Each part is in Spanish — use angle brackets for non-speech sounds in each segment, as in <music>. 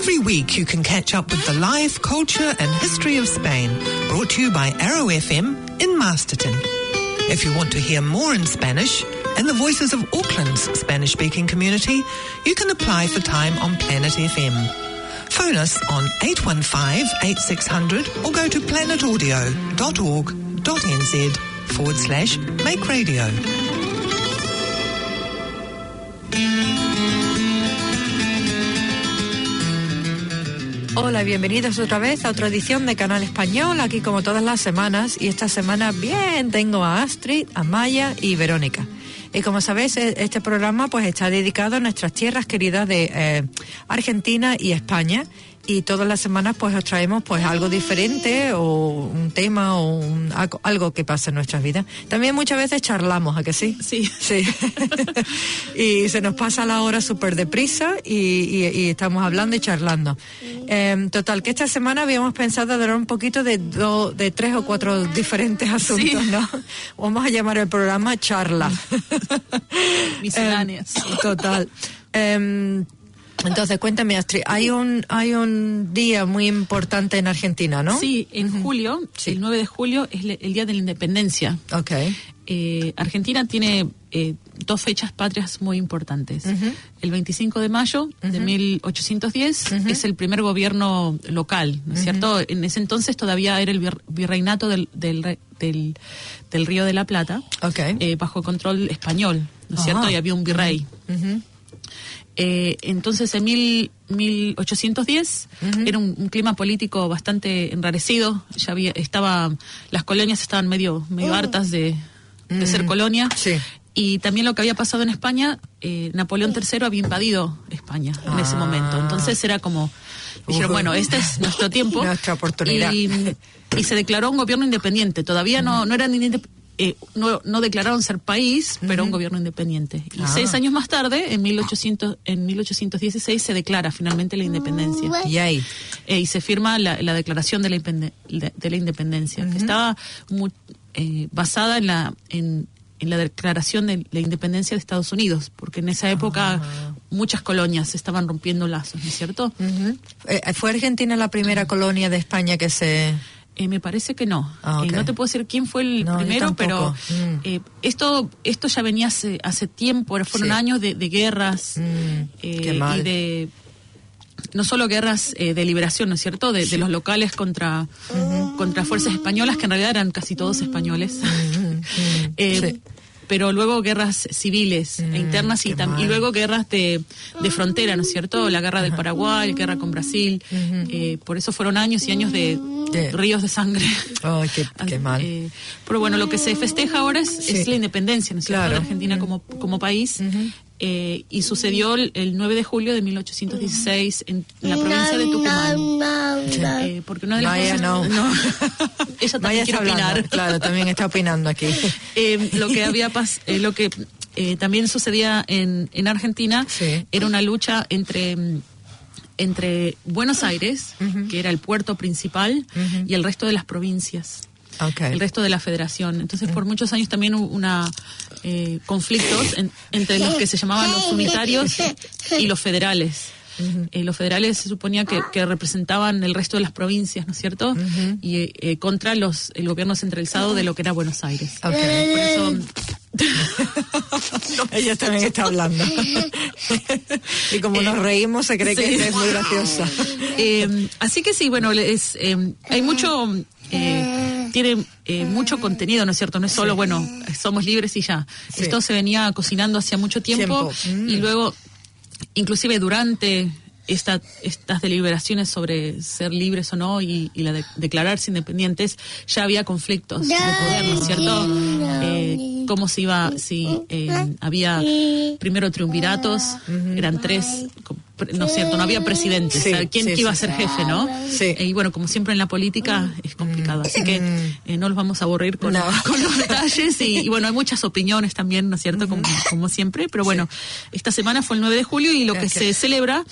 Every week you can catch up with the life, culture and history of Spain, brought to you by Arrow FM in Masterton. If you want to hear more in Spanish and the voices of Auckland's Spanish-speaking community, you can apply for time on Planet FM. Phone us on 815-8600 or go to planetaudio.org.nz forward slash make radio. Hola, bienvenidos otra vez a otra edición de Canal Español, aquí como todas las semanas. Y esta semana bien tengo a Astrid, a Maya y Verónica. Y como sabéis, e- este programa pues está dedicado a nuestras tierras queridas de eh, Argentina y España. Y todas las semanas pues os traemos pues algo diferente o un tema o un- algo, que pasa en nuestras vidas. También muchas veces charlamos, ¿a que sí? Sí. Sí. <laughs> y se nos pasa la hora súper deprisa y, y- y estamos hablando y charlando. Em, total, que esta semana habíamos pensado hablar un poquito de, do- de tres o cuatro diferentes asuntos, ¿no? Vamos a llamar el programa Charla. <laughs> Misceláneas. Em, total. Em, entonces, cuéntame, Astrid, hay un, hay un día muy importante en Argentina, ¿no? Sí, en julio, Sí. el 9 de julio, es el Día de la Independencia. Ok. Eh, Argentina tiene eh, dos fechas patrias muy importantes. El 25 de mayo de 1810 es el primer gobierno local, ¿no es cierto? En ese entonces todavía era el vir- virreinato del, del, del- del Río de la Plata, Ok. eh, bajo control español, ¿no es cierto? Ajá. Y había un virrey. Eh, entonces, en mil, 1810 era un, un clima político bastante enrarecido. Ya había, estaba, las colonias estaban medio, medio hartas de, de ser colonia. Sí. Y también lo que había pasado en España, eh, Napoleón III había invadido España en ese Ah. momento. Entonces era como, dijeron, bueno, este es nuestro <laughs> tiempo. Nuestra oportunidad. Y, y se declaró un gobierno independiente. Todavía no, no eran eh, no, no declararon ser país, pero un gobierno independiente. Y Ah. seis años más tarde, en, 1800, en 1816, se declara finalmente la independencia. Y ahí. Eh, y se firma la, la declaración de la, independe- de, de la independencia, que estaba mu- eh, basada en la, en, en la declaración de la independencia de Estados Unidos, porque en esa época muchas colonias estaban rompiendo lazos, ¿no es cierto? Eh, ¿Fue Argentina la primera colonia de España que se...? Eh, me parece que no. Ah, Eh, no te puedo decir quién fue el No, primero, pero. Mm. eh, esto esto ya venía hace, hace tiempo, fueron Sí. años de, de guerras Mm, eh, qué mal. y de no solo guerras de liberación, ¿no es cierto? De, de los locales contra, contra fuerzas españolas, que en realidad eran casi todos españoles. <laughs> Sí. Pero luego guerras civiles e internas y, y luego guerras de, de frontera, ¿no es cierto? La guerra del Paraguay, guerra con Brasil. Eh, por eso fueron años y años de De- ríos de sangre. Ay, qué, <laughs> qué mal. Eh, pero bueno, lo que se festeja ahora es, Sí. es la independencia, ¿no es cierto? Claro. De Argentina como, como país. Eh, y sucedió el, el 9 de julio de 1816 en la provincia de Tucumán. Eh, porque una de las Maya cosas- no. <laughs> ella Maya también está quiere hablando, opinar. Claro, también está opinando aquí. <laughs> Eh, lo que había pas- eh, lo que eh, también sucedía en, en Argentina Sí. era una lucha entre entre Buenos Aires, que era el puerto principal, y el resto de las provincias. El resto de la federación. Entonces, por muchos años también hubo una eh, conflictos en- entre los que se llamaban los unitarios y los federales. Eh, los federales se suponía que, que representaban el resto de las provincias, ¿no es cierto? Y eh, contra los el gobierno centralizado de lo que era Buenos Aires. Ok. Por eso <laughs> <laughs> Ella también está hablando. <laughs> y como nos reímos, se cree que sí. es muy graciosa. Eh, así que sí, bueno, es, eh, hay mucho, eh, tiene eh, mucho contenido, ¿no es cierto? No es solo, bueno, somos libres y ya. Sí. Esto se venía cocinando hacía mucho tiempo, Tiempo. Mm. y luego, inclusive durante esta, estas deliberaciones sobre ser libres o no y, y la de declararse independientes, ya había conflictos de poder, ¿no es cierto? Eh, cómo se iba, si eh, había primero triunviratos, eran tres, ¿no es cierto? No había presidentes, Sí, o sea, ¿quién sí, iba a ser jefe, no? Sí. Eh, y bueno, como siempre en la política es complicado, así que eh, no los vamos a aburrir con, No. <laughs> con los detalles y, y bueno, hay muchas opiniones también, ¿no es cierto? Como, como siempre, pero bueno, esta semana fue el 9 de julio y lo que se celebra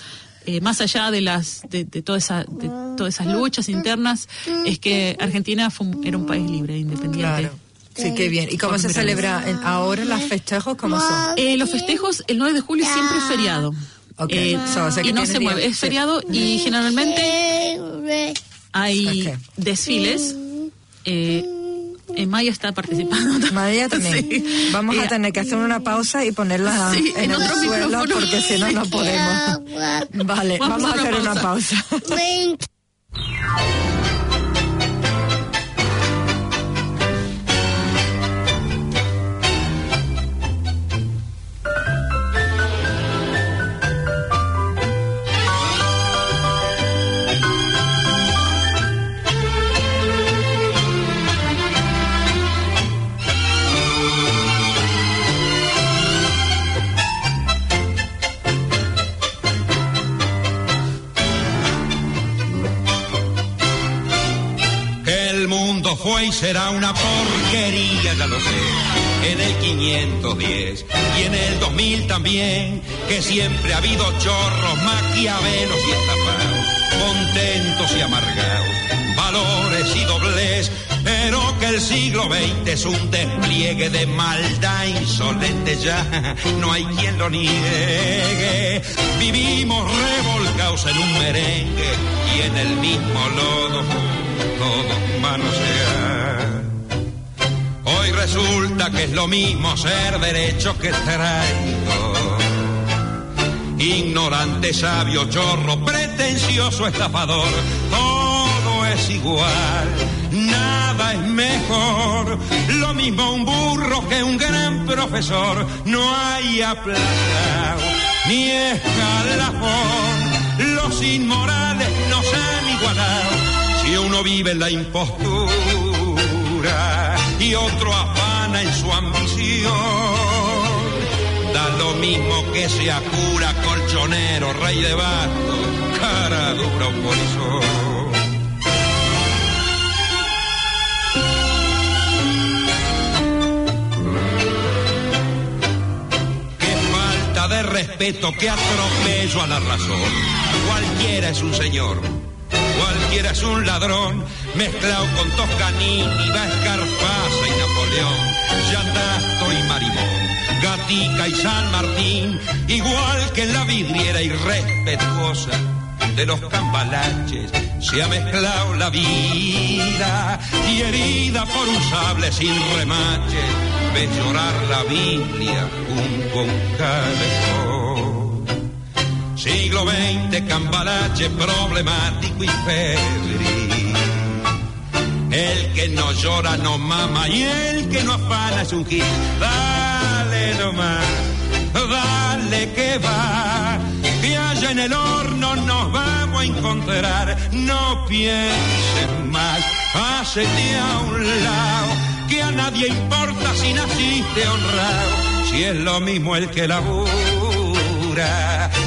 eh, más allá de las de, de toda esa, de todas esas luchas internas es que Argentina fue un- era un país libre, independiente. Claro. Sí, qué bien. ¿Y cómo se celebra ahora los festejos? ¿Cómo son? Eh, los festejos, el 9 de julio siempre es feriado. Ok. Eh, So, o sea que y no se día- mueve, es sí. feriado y generalmente hay desfiles. Eh, en Maya está participando también. María también. <laughs> Sí. Vamos a Eh, tener que hacer una pausa y ponerla Sí, en, en el otro suelo micrófono. porque si no, no <laughs> podemos. Vale, Vamos vamos, a hacer una una pausa. <laughs> mundo fue y será una porquería, ya lo sé. En el 510 y en el 2000 también, que siempre ha habido chorros, maquiavelos y estafados, contentos y amargados, valores y doblez, pero que el siglo XX es un despliegue de maldad insolente ya, no hay quien lo niegue. Vivimos revolcados en un merengue y en el mismo lodo todo manosear. Resulta que es lo mismo ser derecho que traigo. Ignorante, sabio, chorro, pretencioso, estafador, todo es igual, nada es mejor. Lo mismo un burro que un gran profesor, no hay aplazado ni escalafón. Los inmorales nos han igualado. Si uno vive en la impostura y otro en su ambición, da lo mismo que sea cura, colchonero, rey de bastos, cara dura o polizón. De respeto, qué atropello a la razón. Cualquiera es un señor, cualquiera es un ladrón, mezclado con Toscanini, Escarpasa y Napoleón, Yandasto y Marimón, Gatica y San Martín, igual que en la vidriera irrespetuosa de los cambalaches se ha mezclado la vida y herida por un sable sin remache ves llorar la Biblia junto a un calefón. Siglo XX, cambalache problemático y febril. El que no llora no mama y el que no afana es un gil. Dale nomás, dale que va, que allá en el horno nos vamos a encontrar. No pienses más, hacete a un lado, que a nadie importa si naciste honrado, si es lo mismo el que labura,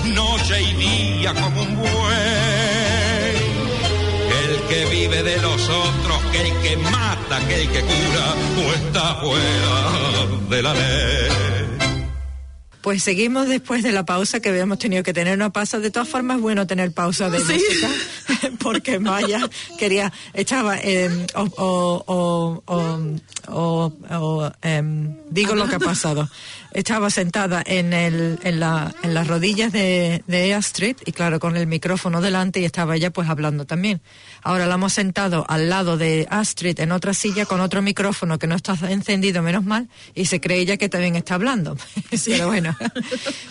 noche y día como un buey. El que vive de los otros, que el que mata, que el que cura, o está fuera de la ley. Pues seguimos después de la pausa que habíamos tenido que tener una pausa. De todas formas, es bueno tener pausa de Sí. música, <laughs> porque Maya quería, estaba, eh, o, o, o, o- em, digo lo que ha pasado. Estaba sentada en, el, en, la, en las rodillas de, de Astrid y claro, con el micrófono delante y estaba ella pues hablando también. Ahora la hemos sentado al lado de Astrid en otra silla con otro micrófono que no está encendido, menos mal, y se cree ella que también está hablando. <laughs> Pero bueno,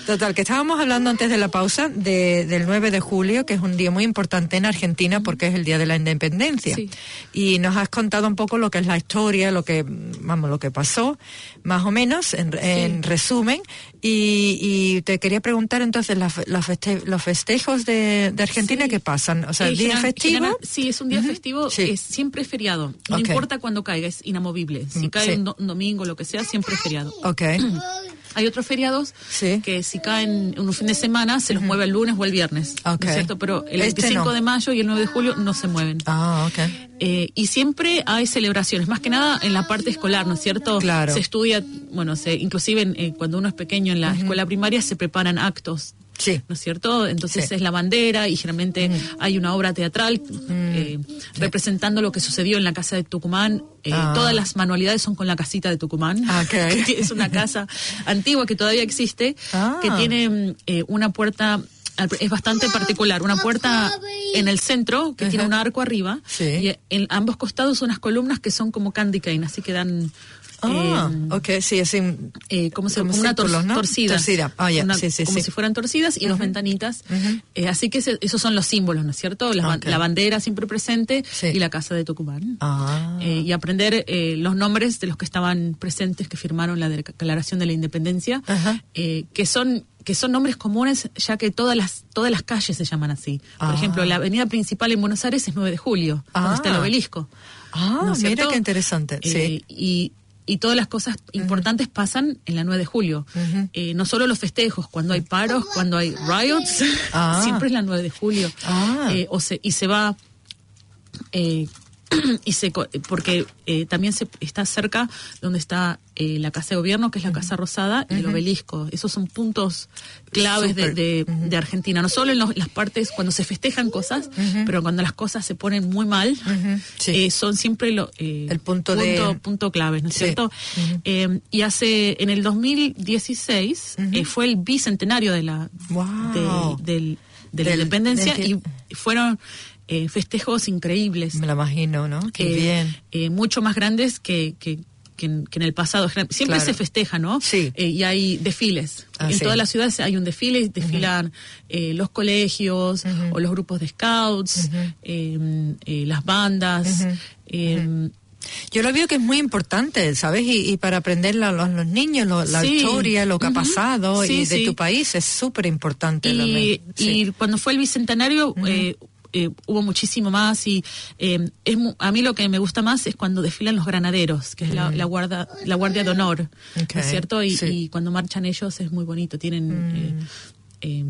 total, que estábamos hablando antes de la pausa de, del 9 de julio, que es un día muy importante en Argentina porque es el día de la independencia. Sí. Y nos has contado un poco lo que es la historia, lo que, vamos, lo que pasó, más o menos, en, en resumen. Y, y te quería preguntar entonces, la la feste- los festejos de, de Argentina, Sí. ¿qué pasan? O sea, Eh, el día festivo. sí, es un día festivo, Sí. es siempre festivo. No importa cuándo caiga, es inamovible. Si Mm, cae sí. un, do- un domingo, lo que sea, siempre es feriado. Ok. <clears throat> Hay otros feriados Sí. que si caen en un fin de semana se los mueve el lunes o el viernes. ¿no es cierto? Pero el Este 25 no. de mayo y el 9 de julio no se mueven. Ah, ok. Eh, y siempre hay celebraciones, más que nada en la parte escolar, ¿no es cierto? Claro. Se estudia, bueno, se, inclusive en, eh, cuando uno es pequeño en la escuela primaria se preparan actos. Sí. ¿No es cierto? Entonces Sí. es la bandera y generalmente hay una obra teatral eh, representando lo que sucedió en la casa de Tucumán. Eh, Ah. Todas las manualidades son con la casita de Tucumán. Ah, ok. <laughs> que es una casa <laughs> antigua que todavía existe, Ah. que tiene mm, eh, una puerta es bastante particular. Una puerta en el centro que tiene un arco arriba Sí. y en ambos costados unas columnas que son como candy cane, así que dan... Ah, eh, ok, sí, así. eh, como, se, Como una tor- círculos, ¿no? torcidas. Torcida. Ah, ya, Una- sí, sí, como sí. si fueran torcidas y dos ventanitas. Eh, así que esos son los símbolos, ¿no es cierto? La, ban- Ok. la bandera siempre presente Sí. y la casa de Tucumán. Ah. Eh, y aprender eh, los nombres de los que estaban presentes que firmaron la Declaración de la Independencia, Ajá. eh, que son que son nombres comunes ya que todas las todas las calles se llaman así. Por Ah. ejemplo, la avenida principal en Buenos Aires es 9 de julio, Ah. donde está el obelisco. Ah, ¿No es mira cierto? qué interesante, sí. Eh, y, y todas las cosas importantes pasan en la 9 de julio. Eh, no solo los festejos, cuando hay paros, cuando hay riots, <laughs> Ah. siempre es la 9 de julio. Ah. Eh, o se, y se va... eh, <clears throat> y se porque eh, también se está cerca donde está eh, la casa de gobierno que es la casa rosada y el obelisco. Esos son puntos claves de, Argentina. No solo en los- las partes cuando se festejan cosas pero cuando las cosas se ponen muy mal Sí. eh, son siempre lo, eh, El punto de- punto clave, ¿no es Sí. cierto? Eh, y hace, en el 2016, eh, fue el bicentenario de la, Wow. de, del- de la independencia y fueron eh, festejos increíbles. Me lo imagino, ¿no? Qué eh, bien. eh, mucho más grandes que, que, que en, que en el pasado. Siempre Claro. se festeja, ¿no? Sí. Y hay desfiles. Ah, en sí. todas las ciudades hay un desfile, desfilan los colegios o los grupos de scouts, eh, las bandas. eh, Yo lo veo que es muy importante, ¿sabes? Y, y para aprender la- los, los niños, lo- la Sí. historia, lo que ha pasado Sí, y de sí. tu país es súper importante. y, y cuando fue el bicentenario eh, eh, hubo muchísimo más y eh, es a mí lo que me gusta más es cuando desfilan los granaderos que es la, la guarda la guardia de honor Ok, ¿no es cierto y, sí. Mm. y cuando marchan ellos es muy bonito tienen eh, eh,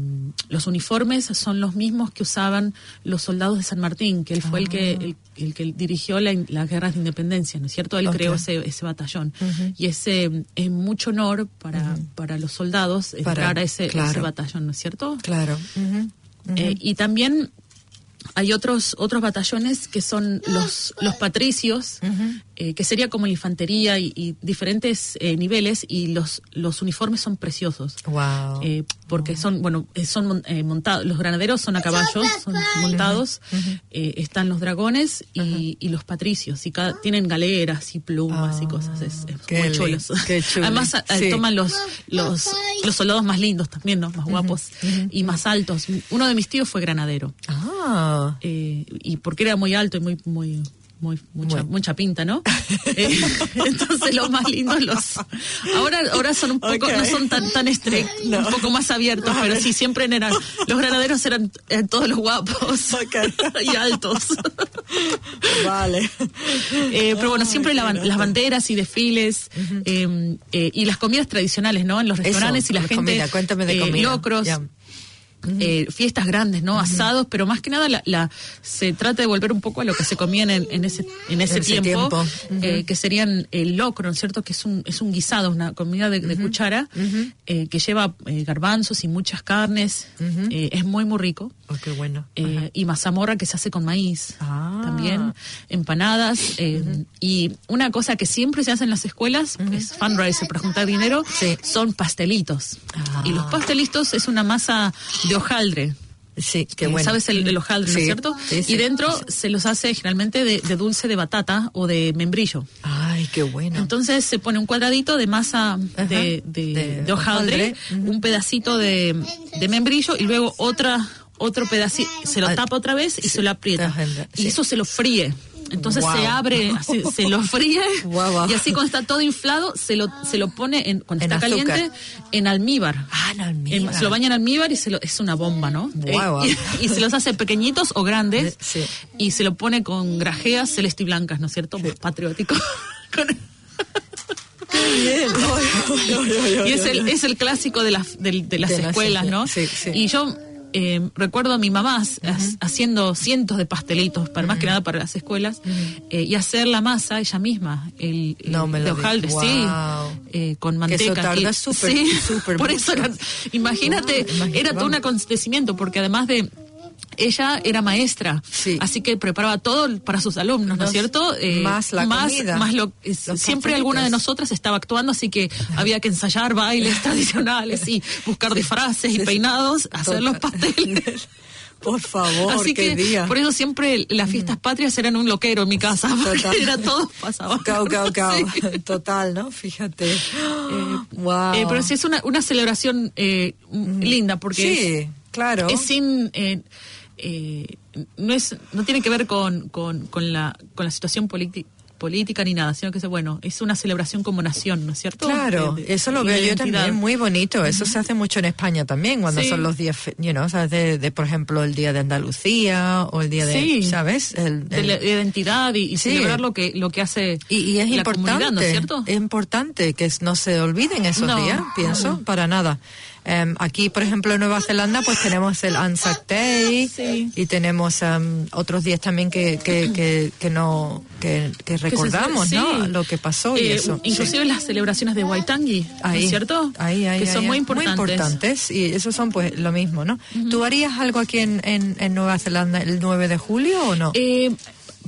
los uniformes son los mismos que usaban los soldados de San Martín, que él fue el que el, el que dirigió la, las guerras de independencia, ¿no es cierto? Él creó ese, ese batallón. Y ese es mucho honor para, para los soldados Para- entrar a ese, claro. ese batallón, ¿no es cierto? Claro. Eh, y también hay otros otros batallones que son los los patricios eh, que sería como la infantería y, y diferentes eh, niveles y los los uniformes son preciosos. Wow. eh, porque son bueno son mon- eh, montados los granaderos son a caballos son montados eh, están los dragones y, y los patricios y cada, tienen galeras y plumas y cosas es, es Ah, qué muy chulo qué <laughs> chulo. además Sí. toman los los los soldados más lindos también no más guapos y más altos. Uno de mis tíos fue granadero. Ah. eh, y porque era muy alto y muy muy muy mucha, Bueno. mucha pinta, ¿no? <laughs> Eh, <laughs> entonces los más lindos los ahora ahora son un poco no son tan tan No. un poco más abiertos, pero sí siempre eran los granaderos eran todos los guapos <laughs> y altos. Vale. Eh, pero bueno, siempre la las banderas y desfiles eh, y las comidas tradicionales, ¿no? En los Eso, restaurantes y la gente comida, cuéntame de comida. locros. Eh, fiestas grandes, ¿no? Asados, pero más que nada la, la- se trata de volver un poco a lo que se comía en, en ese en ese En ese tiempo, tiempo. eh, que serían el locro, ¿no es cierto? Que es un es un guisado, una comida de, de cuchara eh, que lleva eh, garbanzos y muchas carnes, es muy muy rico. Oh, qué bueno. Y mazamorra que se hace con maíz Ah. también, empanadas. Y una cosa que siempre se hace en las escuelas, es fundraiser para juntar dinero, Sí. son pastelitos. Ah. Y los pastelitos es una masa de hojaldre. Sí, qué Eh, bueno. ¿Sabes el, el hojaldre, no es cierto? sí, sí. Y dentro se los hace generalmente de, de dulce de batata o de membrillo. Ay, qué bueno. Entonces se pone un cuadradito de masa Ajá. de, de, De de hojaldre, hojaldre, un pedacito de, de membrillo y luego otra otro pedacito, se lo tapa otra vez y se lo aprieta. Y eso se lo fríe. Entonces se abre, <laughs> se lo fríe Guau, guau. y así cuando está todo inflado se lo se lo pone en, cuando En está azúcar. caliente en almíbar. Ah, en almíbar. En- se lo baña en almíbar y se lo, es una bomba, ¿no? Eh, y, y se los hace pequeñitos o grandes Sí. y se lo pone con grajeas celeste y blancas, ¿no es cierto? Patriótico. <laughs> Con- <laughs> y es el, es el clásico de las, del- de, las De las escuelas, ¿no? sí, sí. Y yo eh, recuerdo a mi mamá ha- haciendo cientos de pastelitos, para más que nada para las escuelas, eh, y hacer la masa ella misma, el, el No me lo de hojaldre, Wow. sí, eh, con manteca. eso tarda Y- súper, sí, súper <laughs> Por eso, era- imagínate, Wow, imagínate, era todo un acontecimiento, porque además de ella era maestra, Sí. así que preparaba todo para sus alumnos, ¿no es cierto? Eh, más la comida, más lo, eh, siempre alguna de nosotras estaba actuando, así que había que ensayar bailes <laughs> tradicionales y buscar disfraces y peinados, hacer los pasteles. <laughs> Por favor, Así qué que día. por eso siempre las fiestas patrias eran un loquero en mi casa, <laughs> Total. era todo pasaba. Cao, cao, cao. Sí. Total, ¿no? Fíjate. <gasps> wow. Eh, pero sí es una, una celebración eh, linda porque Sí, claro. es, sin eh, eh, no es no tiene que ver con, con, con la con la situación política política ni nada, sino que es bueno, es una celebración como nación, ¿no es cierto? Claro, De- de- eso lo veo yo identidad. también muy bonito. Eso se hace mucho en España también, cuando Sí. son los días, you know, ¿sabes? De, de, por ejemplo, el día de Andalucía o el día de, Sí. ¿sabes? El- de la y, y Sí. celebrar lo que lo que hace y, y es la importante, comunidad, ¿no es cierto? es importante que no se olviden esos No. días, pienso, para nada. Em, aquí, por ejemplo, en Nueva Zelanda, pues tenemos el Anzac Day Sí. y tenemos em, otros días también que, que, que, que no que, que Que se- recordamos, sí. ¿no? Lo que pasó y Eh, eso. Inclusive las celebraciones de Waitangi, ¿no es cierto? Ahí, ahí, que ahí, son muy importantes. importantes, y esos son pues lo mismo, ¿no? ¿Tú harías algo aquí en, en, en Nueva Zelanda el 9 de julio o no? Eh,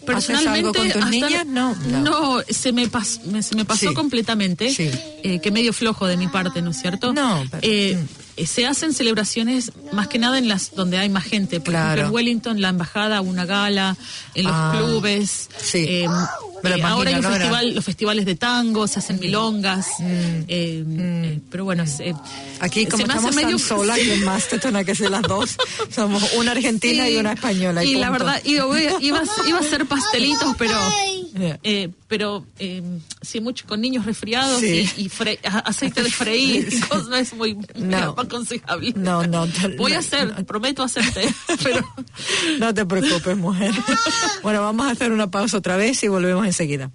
¿Haces personalmente algo con tus hasta- niñas? No, no. no, se me pas- me- se me pasó Sí. completamente Sí. eh, que medio flojo de mi parte no es cierto No, pero- Eh, mm. eh, se hacen celebraciones más que nada en las donde hay más gente por Claro. ejemplo en Wellington la embajada una gala en los Ah, clubes sí. eh, Me lo eh, ahora hay un ¿no? Festival los festivales de tango se hacen milongas eh, eh, pero bueno eh, Mm. Aquí, se como me hace estamos medio- aquí en Masterton, hay que ser las dos. Somos una argentina y una española. Y, la punto. verdad, iba, a- iba, a- iba a hacer pastelitos, pero Yeah. eh, pero eh, sí, mucho con niños resfriados Sí. y, y fre- a- aceite de freír y <laughs> cosas, no es muy No. aconsejable. No, no, te- Voy a no, hacer, prometo hacerte, <laughs> pero No te preocupes, mujer. Bueno, vamos a hacer una pausa otra vez y volvemos enseguida.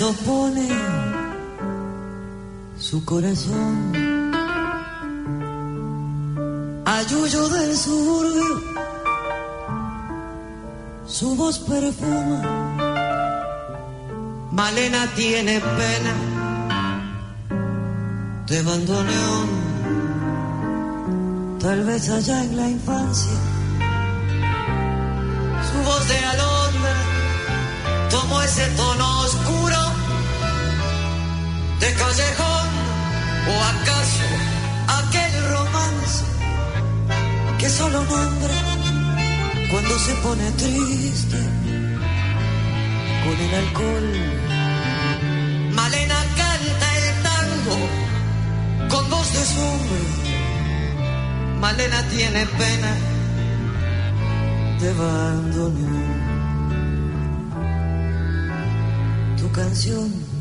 Cada verso pone su corazón. Ayuyo del suburbio, su voz perfuma. Malena tiene pena de bandoneón, tal vez allá en la infancia. Su voz de alondra tomó ese tono callejón o acaso aquel romance que solo nombra cuando se pone triste con el alcohol. Malena canta el tango con voz de sombra. Malena tiene pena de abandonar tu canción.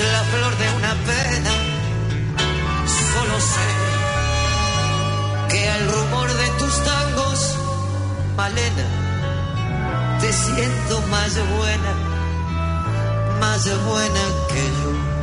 Es la flor de una pena, solo sé que al rumor de tus tangos, Malena, te siento más buena, más buena que yo.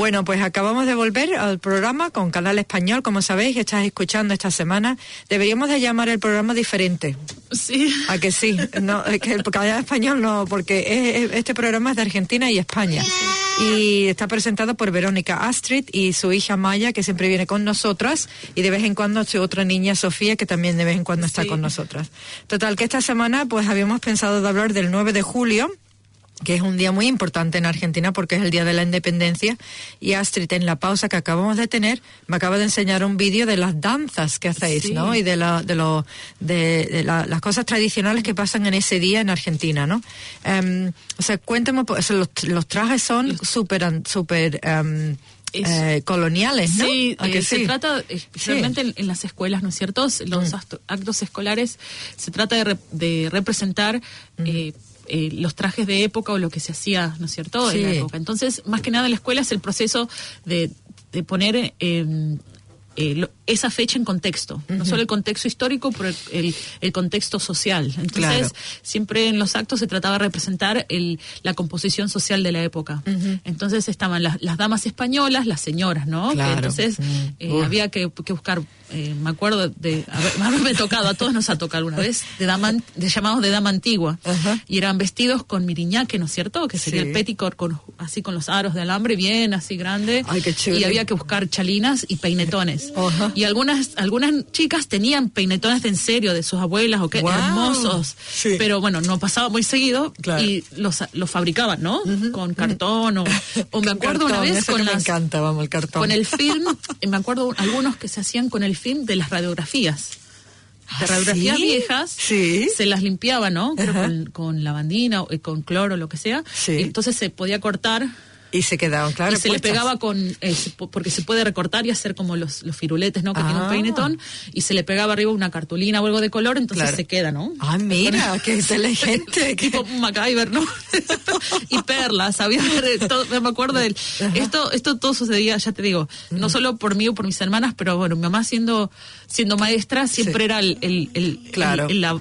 Bueno, pues acabamos de volver al programa con Canal Español, como sabéis, que estás escuchando esta semana. Deberíamos de llamar el programa diferente. Sí. ¿A que sí? No, es que el Canal Español no, porque es- es- este programa es de Argentina y España. Y está presentado por Verónica Astrid y su hija Maya, que siempre viene con nosotras, y de vez en cuando su otra niña Sofía, que también de vez en cuando está Sí. con nosotras. Total, que esta semana pues habíamos pensado de hablar del 9 de julio, que es un día muy importante en Argentina porque es el Día de la Independencia. Y Astrid, en la pausa que acabamos de tener, me acaba de enseñar un vídeo de las danzas que hacéis, Sí. ¿no? Y de, la, de, lo, de, de la- las cosas tradicionales que pasan en ese día en Argentina, ¿no? Em, o sea, cuéntame, pues, los, los trajes son súper, an- súper em, eh, coloniales, ¿no? Sí, ¿A que eh, se sí? trata, especialmente en, en las escuelas, ¿no es cierto? Los acto- actos escolares se trata de, rep- de representar eh, eh, los trajes de época o lo que se hacía, ¿no es cierto? En la época. Entonces, más que nada en la escuela es el proceso de, de poner eh, eh, lo- esa fecha en contexto, no solo el contexto histórico, pero el, el- contexto social. Entonces, Claro. siempre en los actos se trataba de representar el, la composición social de la época. Entonces estaban las, las damas españolas, las señoras, ¿no? Claro. Entonces eh, había que, que buscar, eh, me acuerdo de haber- haberme <laughs> tocado, a todos nos ha tocado alguna vez, de, dama, de llamados de dama antigua. Ajá. Y eran vestidos con miriñaque, ¿no es cierto? Que sería Sí. el petticoat con, así con los aros de alambre, bien así grande. Ay, qué chulo. Y había que buscar chalinas y peinetones. Ajá. Y algunas, algunas chicas tenían peinetones de en serio, de sus abuelas, o qué hermosos. Sí. Pero bueno, no pasaba muy seguido Claro. y los, los fabricaban, ¿no? Con cartón o, o me acuerdo una vez con me encanta, vamos, el cartón. con el film, <laughs> me acuerdo algunos que se hacían con el film de las radiografías. De ¿Ah, radiografías sí? viejas, Sí. se las limpiaba, ¿no? Con, con lavandina o eh, con cloro, lo que sea. Sí. Entonces se podía cortar Y se quedaban, claro. y se le puestas. pegaba con, eh, porque se puede recortar y hacer como los, los firuletes, ¿no? Que tiene Ah. un peinetón, y se le pegaba arriba una cartulina o algo de color, entonces Claro. se queda, ¿no? Ah, mira, qué inteligente. <laughs> tipo MacGyver, ¿no? <laughs> y perlas, había todo, me acuerdo del esto esto todo sucedía, ya te digo, no solo por mí o por mis hermanas, pero bueno, mi mamá siendo siendo maestra siempre Sí. era el, el, el- Claro. el- la,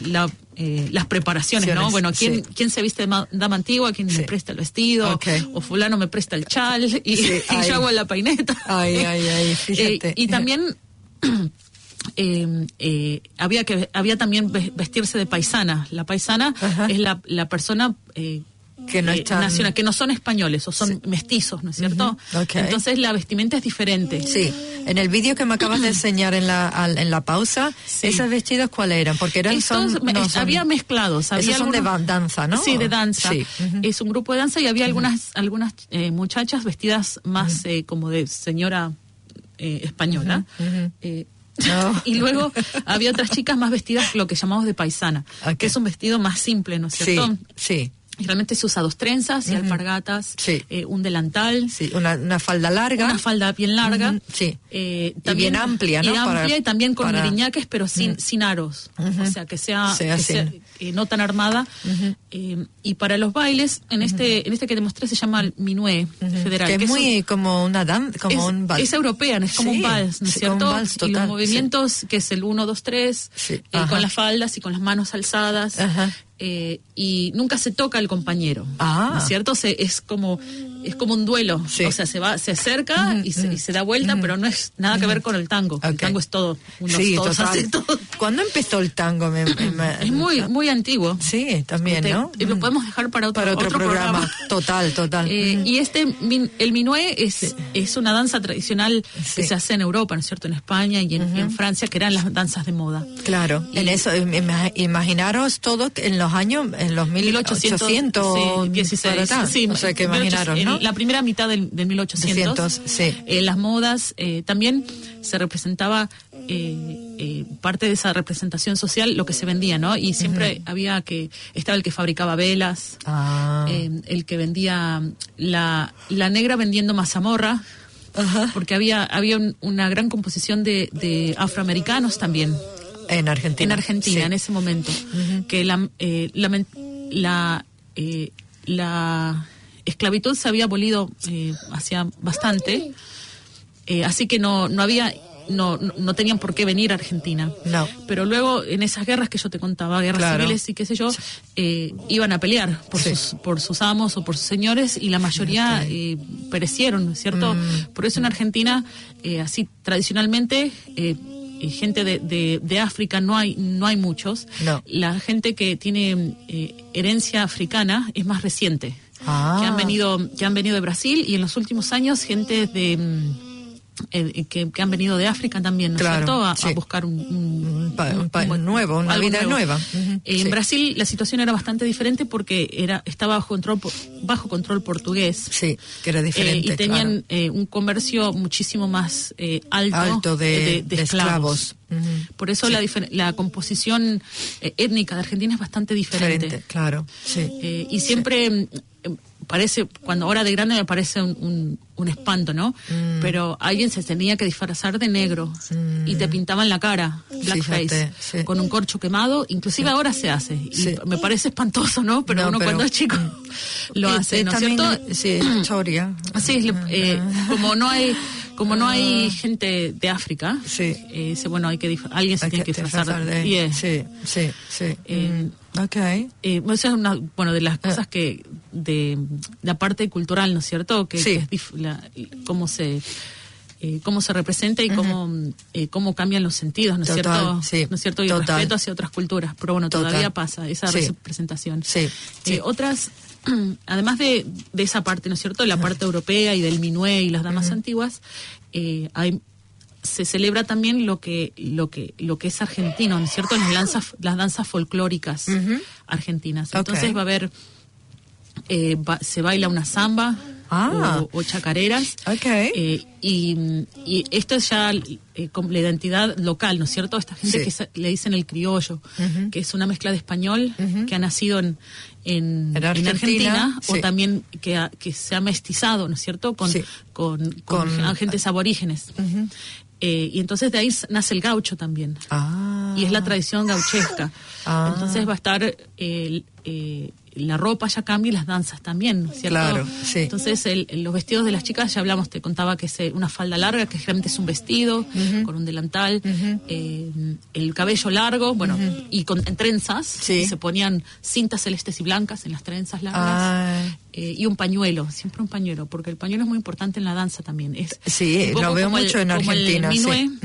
la, eh, las preparaciones, ¿no? Bueno, ¿quién, sí. quién se viste de ma- dama antigua? ¿Quién Sí. me presta el vestido? Ok. O fulano me presta el chal <laughs> y, Sí, y ay. yo hago la paineta. Ay, ay, ay, <laughs> fíjate. Eh, y también <clears throat> eh, eh, había que había también ve- vestirse de paisana. La paisana Ajá. es la, la persona eh, Que no eh, están- nacional, que no son españoles o son mestizos, ¿no es cierto? Entonces la vestimenta es diferente. Sí, en el vídeo que me acabas de <clears throat> enseñar en la, al- en la pausa, Sí. ¿esos vestidos cuáles eran? Porque eran Estos son, no, había mezclados. Había Esos son de danza, ¿no? Sí, de danza. Sí. Es un grupo de danza y había algunas algunas eh, muchachas vestidas más eh, como de señora eh, española. Eh, No. <laughs> y luego había otras chicas más vestidas lo que llamamos de paisana, que es un vestido más simple, ¿no es cierto? sí, realmente se usa dos trenzas y alpargatas, Sí. eh, un delantal, sí. Una, una falda larga. una falda bien larga. Ujú, sí. eh, Y bien amplia, ¿no? Y amplia Para- y también con para- miriñaques, pero sin, sin aros. O sea, que sea, Sea que sea, eh, no tan armada. Eh, y para los bailes, en este en este que te mostré se llama el Minué Federal. que es un- muy como una danza, como es, un vals. es europea, es como Sí, un vals, ¿no es como un cierto? vals y total, los movimientos, que es el 1, 2, 3, Sí, eh, ajá. con las faldas y con las manos alzadas. Eh, y nunca se toca al compañero, Ah. ¿no es cierto? Se, es como es como un duelo, Sí. o sea, se va, se acerca y, se, y se da vuelta, pero no es nada que ver con el tango. El Ok. tango es todo, unos sí, todos hacen todo. ¿Cuándo empezó el tango? Me- me- Es muy muy antiguo. Sí, también, ¿no? y lo podemos dejar para otro, Para otro, programa. Total, total. Eh, y este, el minué es, es una danza tradicional Sí. que se hace en Europa, ¿no es cierto? En España y en, y en Francia, que eran las danzas de moda. Claro, en Y- eso, im- ima- imaginaros todo en los años, en los 1800, 1816. para acá. Sí, o sea, que 1800, imaginaros, en ¿no? La primera mitad del, del 1800. 1800, sí. Eh, las modas, eh, también se representaba eh, eh, parte de esa representación social, lo que se vendía, ¿no? Y siempre había que, estaba el que fabricaba velas, Ah, eh, el que vendía la, la negra vendiendo mazamorra, porque había, había un- una gran composición de, de afroamericanos también en Argentina. en Argentina sí. en ese momento, que la, eh, la, eh, la esclavitud se había abolido eh, hacía bastante, eh, así que no, no había no, no, tenían por qué venir a Argentina. No. Pero luego, en esas guerras que yo te contaba, guerras Claro. civiles y qué sé yo, eh, iban a pelear por, Sí. sus, por sus amos o por sus señores y la mayoría eh, perecieron, ¿no es cierto? Mm. Por eso en Argentina, eh, así tradicionalmente, gente de, de, de África no hay no hay muchos. No. La gente que tiene eh, herencia africana es más reciente. Ah. Que han venido que han venido de Brasil y en los últimos años gente de mm, eh, que, que han venido de África también, ¿no Claro, cierto? A, a sí. buscar un, un- Un nuevo, una vida nueva. Eh, sí. En Brasil la situación era bastante diferente porque era estaba bajo control bajo control portugués. Sí, que era Eh, diferente. y tenían claro. eh, un comercio muchísimo más eh, alto, Alto de- de esclavos. Por eso la, difer- la composición eh, étnica de Argentina es bastante diferente. diferente, claro. Sí. Eh, y siempre mm, parece, cuando ahora de grande me parece un, un- un espanto, ¿no? Mm. Pero alguien se tenía que disfrazar de negro y te pintaban la cara, blackface, sí. con un corcho quemado. Inclusive ahora se hace. Y Sí. me parece espantoso, ¿no? Pero No, uno pero- cuando es chico lo Eh, hace, ¿no es cierto? Sí, historia. Así es, le- eh, como no hay como no hay gente de África, Ah. Sí. eh, dice, bueno, hay que alguien se Hay tiene que disfrazar de... Yeah. Sí, sí, sí. Eh, ok. Eh, esa es una bueno de Ah. las cosas que de la parte cultural no es cierto que, Sí. que es dif- la- cómo se eh, cómo se representa y cómo eh, cómo cambian los sentidos no es cierto sí, no es cierto y el respeto hacia otras culturas pero bueno Total. todavía pasa esa Sí. representación Sí, Eh, sí. otras <clears throat> además de, de esa parte no es cierto la parte europea y del minué y las damas antiguas eh, hay se celebra también lo que lo que lo que es argentino, ¿no es cierto? Las danzas las danzas folclóricas argentinas. Entonces va a haber eh, va- se baila una samba Ah. o, o chacareras. Ok. Eh, y, y esto es ya eh, con la identidad local, ¿no es cierto? Esta gente Sí. que se- le dicen el criollo, que es una mezcla de español que ha nacido en, en, En en Argentina, o también que, ha- que se ha mestizado, ¿no es cierto? Con, Sí. con, con Con- agentes aborígenes. Eh, y entonces de ahí nace el gaucho también. Ah. Y es la tradición gauchesca. Ah. Entonces va a estar eh, eh, la ropa ya cambia y las danzas también, ¿no es ¿cierto? Claro, sí. Entonces el- los vestidos de las chicas, ya hablamos, te contaba que es eh, una falda larga, que realmente es un vestido con un delantal, eh, el cabello largo, bueno, y con en trenzas, Sí. se ponían cintas celestes y blancas en las trenzas largas. Ah. eh, y un pañuelo, siempre un pañuelo, porque el pañuelo es muy importante en la danza también. Es Sí, lo veo el- mucho en el Argentina, sí.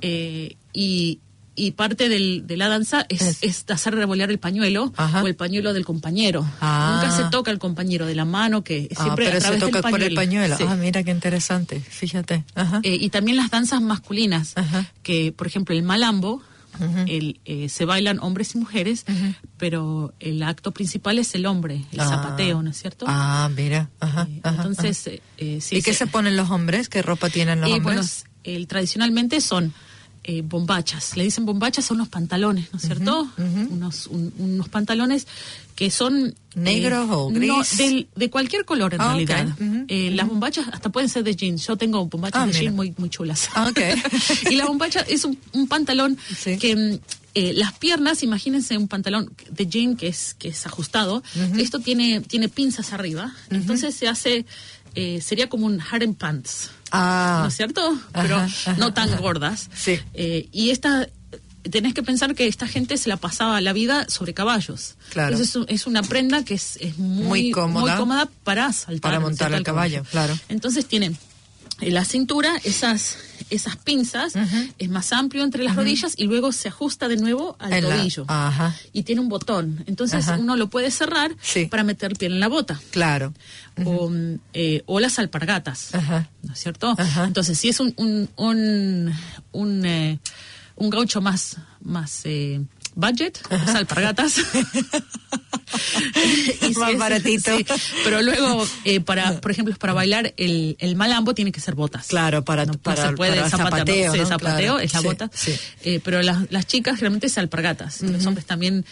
eh, y, y parte del- de la danza es, Es- es hacer revolear el pañuelo Ajá. o el pañuelo del compañero. Ah. Nunca se toca el compañero de la mano, que Ah, siempre pero a se través toca del por el pañuelo. Sí. Ah, mira qué interesante. Fíjate. Ajá. Eh, y también las danzas masculinas, Ajá. que por ejemplo el malambo, el, eh, se bailan hombres y mujeres, pero el acto principal es el hombre, el Ah. zapateo, ¿no es cierto? Ah, mira. Ajá, Eh, ajá, entonces, eh, eh, sí, ¿Y qué se- se ponen los hombres? ¿Qué ropa tienen los hombres? bueno, el, tradicionalmente son eh, bombachas. Le dicen bombachas son unos pantalones, ¿no es cierto? unos, un- unos pantalones que son... ¿Negros o no, gris? del- de cualquier color en Ah, realidad. Eh, Las bombachas hasta pueden ser de jeans. Yo tengo bombachas Ah, de jeans muy, muy chulas. Ah, <laughs> y la bombacha es un, un pantalón Sí. que... mm, eh, las piernas, imagínense un pantalón de jean que es que es ajustado. Esto tiene tiene pinzas arriba, entonces se hace eh, sería como un harem pants. Ah. ¿no es cierto? Pero Ajá, no tan ajá. gordas. Sí. Eh, y esta, tenés que pensar que esta gente se la pasaba la vida sobre caballos. Claro. Entonces es, un- es una prenda que es, es muy, Muy cómoda. muy cómoda para saltar. Para ¿no es montar al caballo, claro. Entonces tiene en la cintura esas esas pinzas, es más amplio entre las rodillas y luego se ajusta de nuevo al En la- tobillo. ajá. Y tiene un botón. Entonces Ajá. uno lo puede cerrar Sí. para meter piel en la bota Claro. o, eh, o las alpargatas, Ajá. ¿no es cierto? Ajá. Entonces, si es un un, un, un, eh, un gaucho más, más eh, budget, las alpargatas. <laughs> <laughs> Y Más baratito. sí, pero luego, eh, para por ejemplo, para bailar el, el malambo tiene que ser botas. Claro, para- no, no para- se puede zapateo, zapateo Claro, es la sí, bota. sí. Eh, pero las, las chicas realmente es alpargatas. Los hombres también.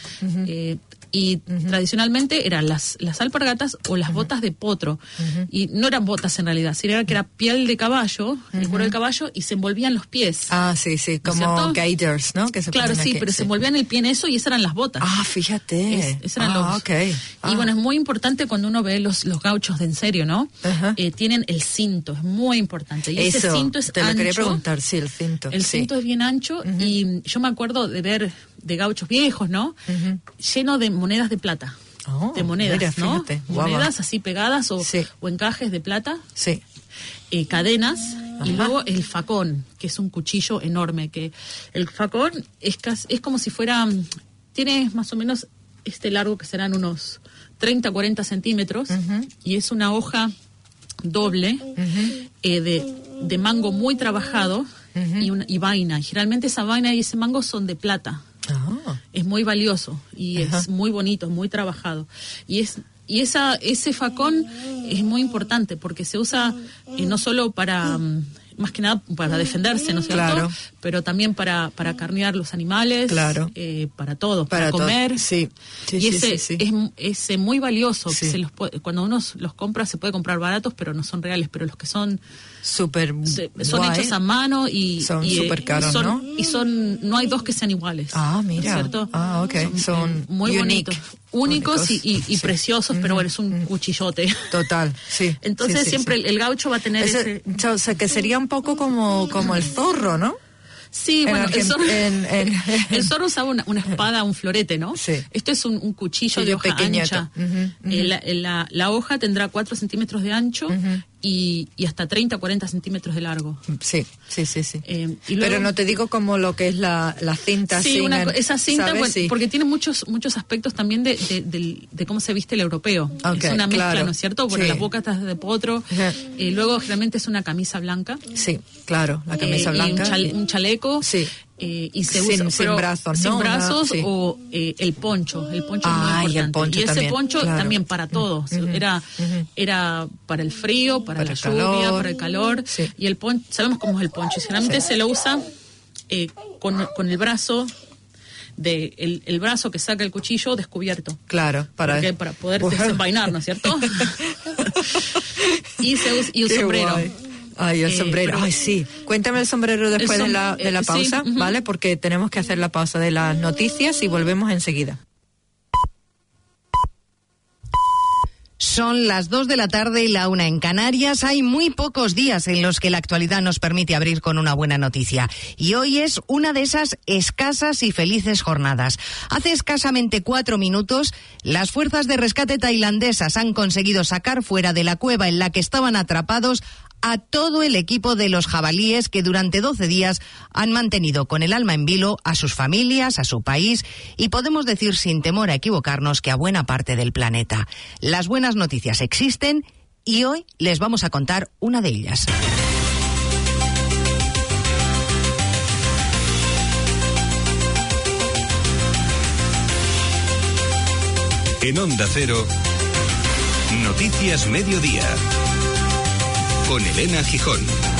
eh, Y tradicionalmente eran las, las alpargatas o las botas de potro. Y no eran botas en realidad, sino que era piel de caballo, el cuero del caballo, y se envolvían los pies. Ah, sí, sí, ¿No es como gaiters, ¿no? Que se claro, sí, aquí, pero se envolvían el pie en eso y esas eran las botas. Ah, fíjate. Es- esos eran ah, los- ok. Y bueno, es muy importante cuando uno ve los, los gauchos de en serio, ¿no? Eh, tienen el cinto, es muy importante. Y ese Eso, cinto es te lo quería ancho. preguntar, sí, el cinto. El sí. cinto es bien ancho y yo me acuerdo de ver de gauchos viejos, ¿no? Lleno de monedas de plata. Oh, de monedas, mira, ¿no? fíjate. Monedas así pegadas o, Sí. o encajes de plata, Sí. eh, cadenas y luego el facón, que es un cuchillo enorme. que El facón es, cas- es como si fuera, mm, tiene más o menos este largo que serán unos 30, 40 centímetros y es una hoja doble eh, de, de mango muy trabajado y, una, y vaina. Y generalmente esa vaina y ese mango son de plata Ah, es muy valioso y Ajá. es muy bonito, muy trabajado. Y es y esa ese facón es muy importante porque se usa eh, no solo para mm, más que nada para defenderse, ¿no es cierto? Claro. Pero también para, para carnear los animales, Claro. eh, para todo, para, Para todo. comer. Sí. Sí, y sí, ese sí, es es eh, muy valioso. Sí. Se los puede- cuando uno los compra se puede comprar baratos, pero no son reales. Pero los que son súper son guay. hechos a mano y Son y, eh, súper caros, son- ¿no? Y son no hay dos que sean iguales. Ah, ¿no es mira. cierto? Ah, ok. Son eh, muy unique. bonitos, únicos y, y- y Sí. preciosos, pero bueno, es un cuchillote. Total, sí. <laughs> Entonces Sí, siempre. El, el gaucho va a tener Ese- ese... o sea, que sería un poco como, como el zorro, ¿no? Sí, en bueno, el zorro, en- en- <laughs> el zorro usaba una, una <laughs> espada, un florete, ¿no? Sí. Esto es un, un cuchillo Sí, de hoja pequeñito. ancha. Eh, la, la- la hoja tendrá 4 centímetros de ancho y, y hasta 30 40 centímetros de largo. Sí, sí, sí, sí. Eh, y luego- Pero no te digo como lo que es la, la cinta. Sí, una el- esa cinta, ¿sabes? bueno, Sí. porque tiene muchos muchos aspectos también de, de, cómo se viste el europeo. Es una mezcla, claro. ¿no es cierto? Bueno, Sí. las bocas de potro, eh, luego generalmente es una camisa blanca. Sí, claro, la eh, camisa y blanca. un, chale- un chaleco. Sí. Eh, y se usa, sin brazos, sí. o eh, el poncho el poncho Ah, es y muy el importante poncho ese también, poncho claro. también para todos era era para el frío para, Para la lluvia calor. para el calor Sí. y el poncho sabemos cómo es el poncho y generalmente se lo usa eh, con, con el brazo de el, el brazo que saca el cuchillo descubierto Claro, para, para poder Bueno. desenvainar, ¿no es cierto? <laughs> y, se us- y Qué sombrero. guay. Ay, el Eh, sombrero. pero- Ay, sí. Cuéntame el sombrero después som- de, la, de la eh, sí, pausa. ¿vale? Porque tenemos que hacer la pausa de las noticias y volvemos enseguida. Son las 2 de la tarde y la una en Canarias. Hay muy pocos días en los que la actualidad nos permite abrir con una buena noticia. Y hoy es una de esas escasas y felices jornadas. Hace escasamente cuatro minutos, las fuerzas de rescate tailandesas han conseguido sacar fuera de la cueva en la que estaban atrapados a todo el equipo de los jabalíes que durante 12 días han mantenido con el alma en vilo a sus familias, a su país y podemos decir sin temor a equivocarnos que a buena parte del planeta. Las buenas noticias existen y hoy les vamos a contar una de ellas. En Onda Cero, Noticias Mediodía, con Elena Gijón.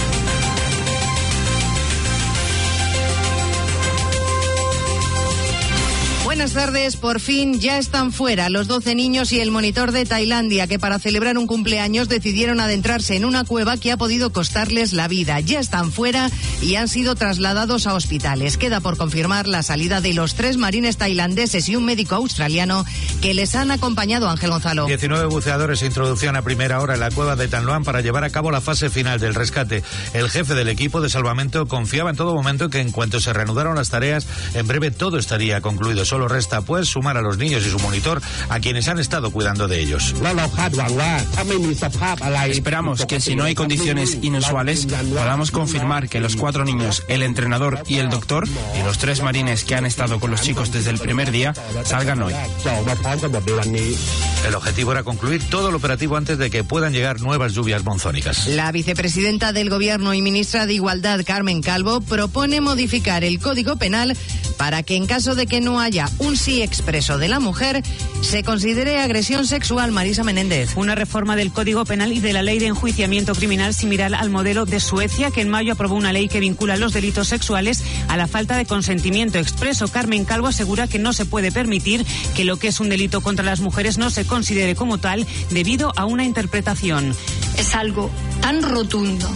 Buenas tardes, por fin ya están fuera los 12 niños y el monitor de Tailandia que para celebrar un cumpleaños decidieron adentrarse en una cueva que ha podido costarles la vida. Ya están fuera y han sido trasladados a hospitales. Queda por confirmar la salida de los tres marines tailandeses y un médico australiano que les han acompañado Ángel Gonzalo. 19 buceadores se introducían a primera hora en la cueva de Tanloan para llevar a cabo la fase final del rescate. El jefe del equipo de salvamento confiaba en todo momento que en cuanto se reanudaron las tareas, en breve todo estaría concluido. Solo resta, pues, sumar a los niños y su monitor, a quienes han estado cuidando de ellos. Esperamos que si no hay condiciones inusuales podamos confirmar que los cuatro niños, el entrenador y el doctor y los tres marines que han estado con los chicos desde el primer día salgan hoy. El objetivo era concluir todo el operativo antes de que puedan llegar nuevas lluvias monzónicas. La vicepresidenta del Gobierno y ministra de Igualdad, Carmen Calvo, propone modificar el Código Penal para que en caso de que no haya un sí expreso de la mujer se considere agresión sexual. Marisa Menéndez. Una reforma del Código Penal y de la Ley de Enjuiciamiento Criminal similar al modelo de Suecia, que en mayo aprobó una ley que vincula los delitos sexuales a la falta de consentimiento expreso. Carmen Calvo asegura que no se puede permitir que lo que es un delito contra las mujeres no se considere como tal debido a una interpretación. Es algo tan rotundo,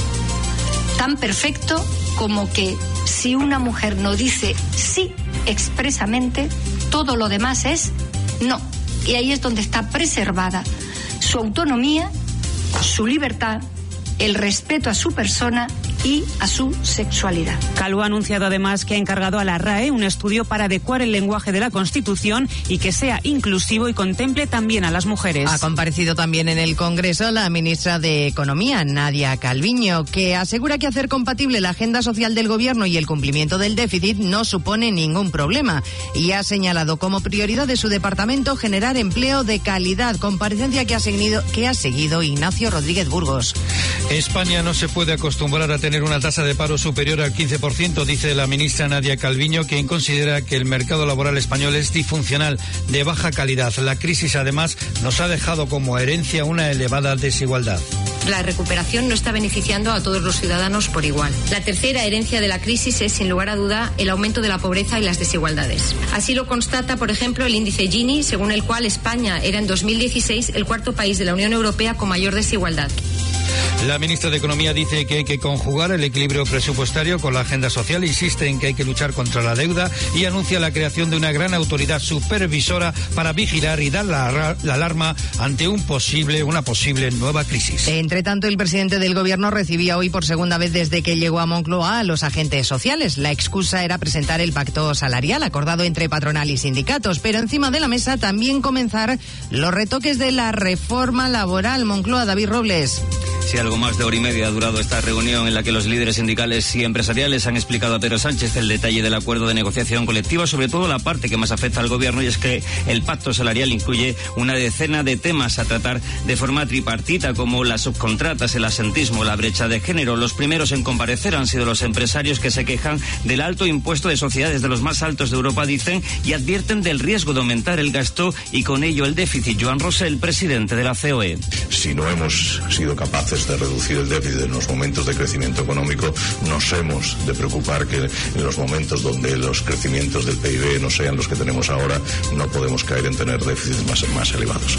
tan perfecto como que si una mujer no dice sí expresamente, todo lo demás es no. Y ahí es donde está preservada su autonomía, su libertad, el respeto a su persona y a su sexualidad. Calvo ha anunciado además que ha encargado a la RAE un estudio para adecuar el lenguaje de la Constitución y que sea inclusivo y contemple también a las mujeres. Ha comparecido también en el Congreso la ministra de Economía, Nadia Calviño, que asegura que hacer compatible la agenda social del Gobierno y el cumplimiento del déficit no supone ningún problema y ha señalado como prioridad de su departamento generar empleo de calidad, comparecencia que ha seguido, que ha seguido Ignacio Rodríguez Burgos. España no se puede acostumbrar a tener una tasa de paro superior al 15%, dice la ministra Nadia Calviño, quien considera que el mercado laboral español es disfuncional, de baja calidad. La crisis, además, nos ha dejado como herencia una elevada desigualdad. La recuperación no está beneficiando a todos los ciudadanos por igual. La tercera herencia de la crisis es, sin lugar a duda, el aumento de la pobreza y las desigualdades. Así lo constata, por ejemplo, el índice Gini, según el cual España era en 2016 el cuarto país de la Unión Europea con mayor desigualdad. La ministra de Economía dice que hay que conjugar el equilibrio presupuestario con la agenda social, insiste en que hay que luchar contra la deuda y anuncia la creación de una gran autoridad supervisora para vigilar y dar la, la alarma ante un posible, una posible nueva crisis. Entre tanto, el presidente del gobierno recibía hoy por segunda vez desde que llegó a Moncloa a los agentes sociales. La excusa era presentar el pacto salarial acordado entre patronal y sindicatos, pero encima de la mesa también comenzar los retoques de la reforma laboral. Moncloa, David Robles. Si algo más de hora y media ha durado esta reunión en la que los líderes sindicales y empresariales han explicado a Pedro Sánchez el detalle del acuerdo de negociación colectiva, sobre todo la parte que más afecta al gobierno, y es que el pacto salarial incluye una decena de temas a tratar de forma tripartita, como las subcontratas, el asentismo, la brecha de género. Los primeros en comparecer han sido los empresarios que se quejan del alto impuesto de sociedades de los más altos de Europa, dicen, y advierten del riesgo de aumentar el gasto y con ello el déficit. Joan Rosell, presidente de la COE. Si no hemos sido capaces de reducir el déficit en los momentos de crecimiento económico, nos hemos de preocupar que en los momentos donde los crecimientos del PIB no sean los que tenemos ahora, no podemos caer en tener déficits más, más elevados.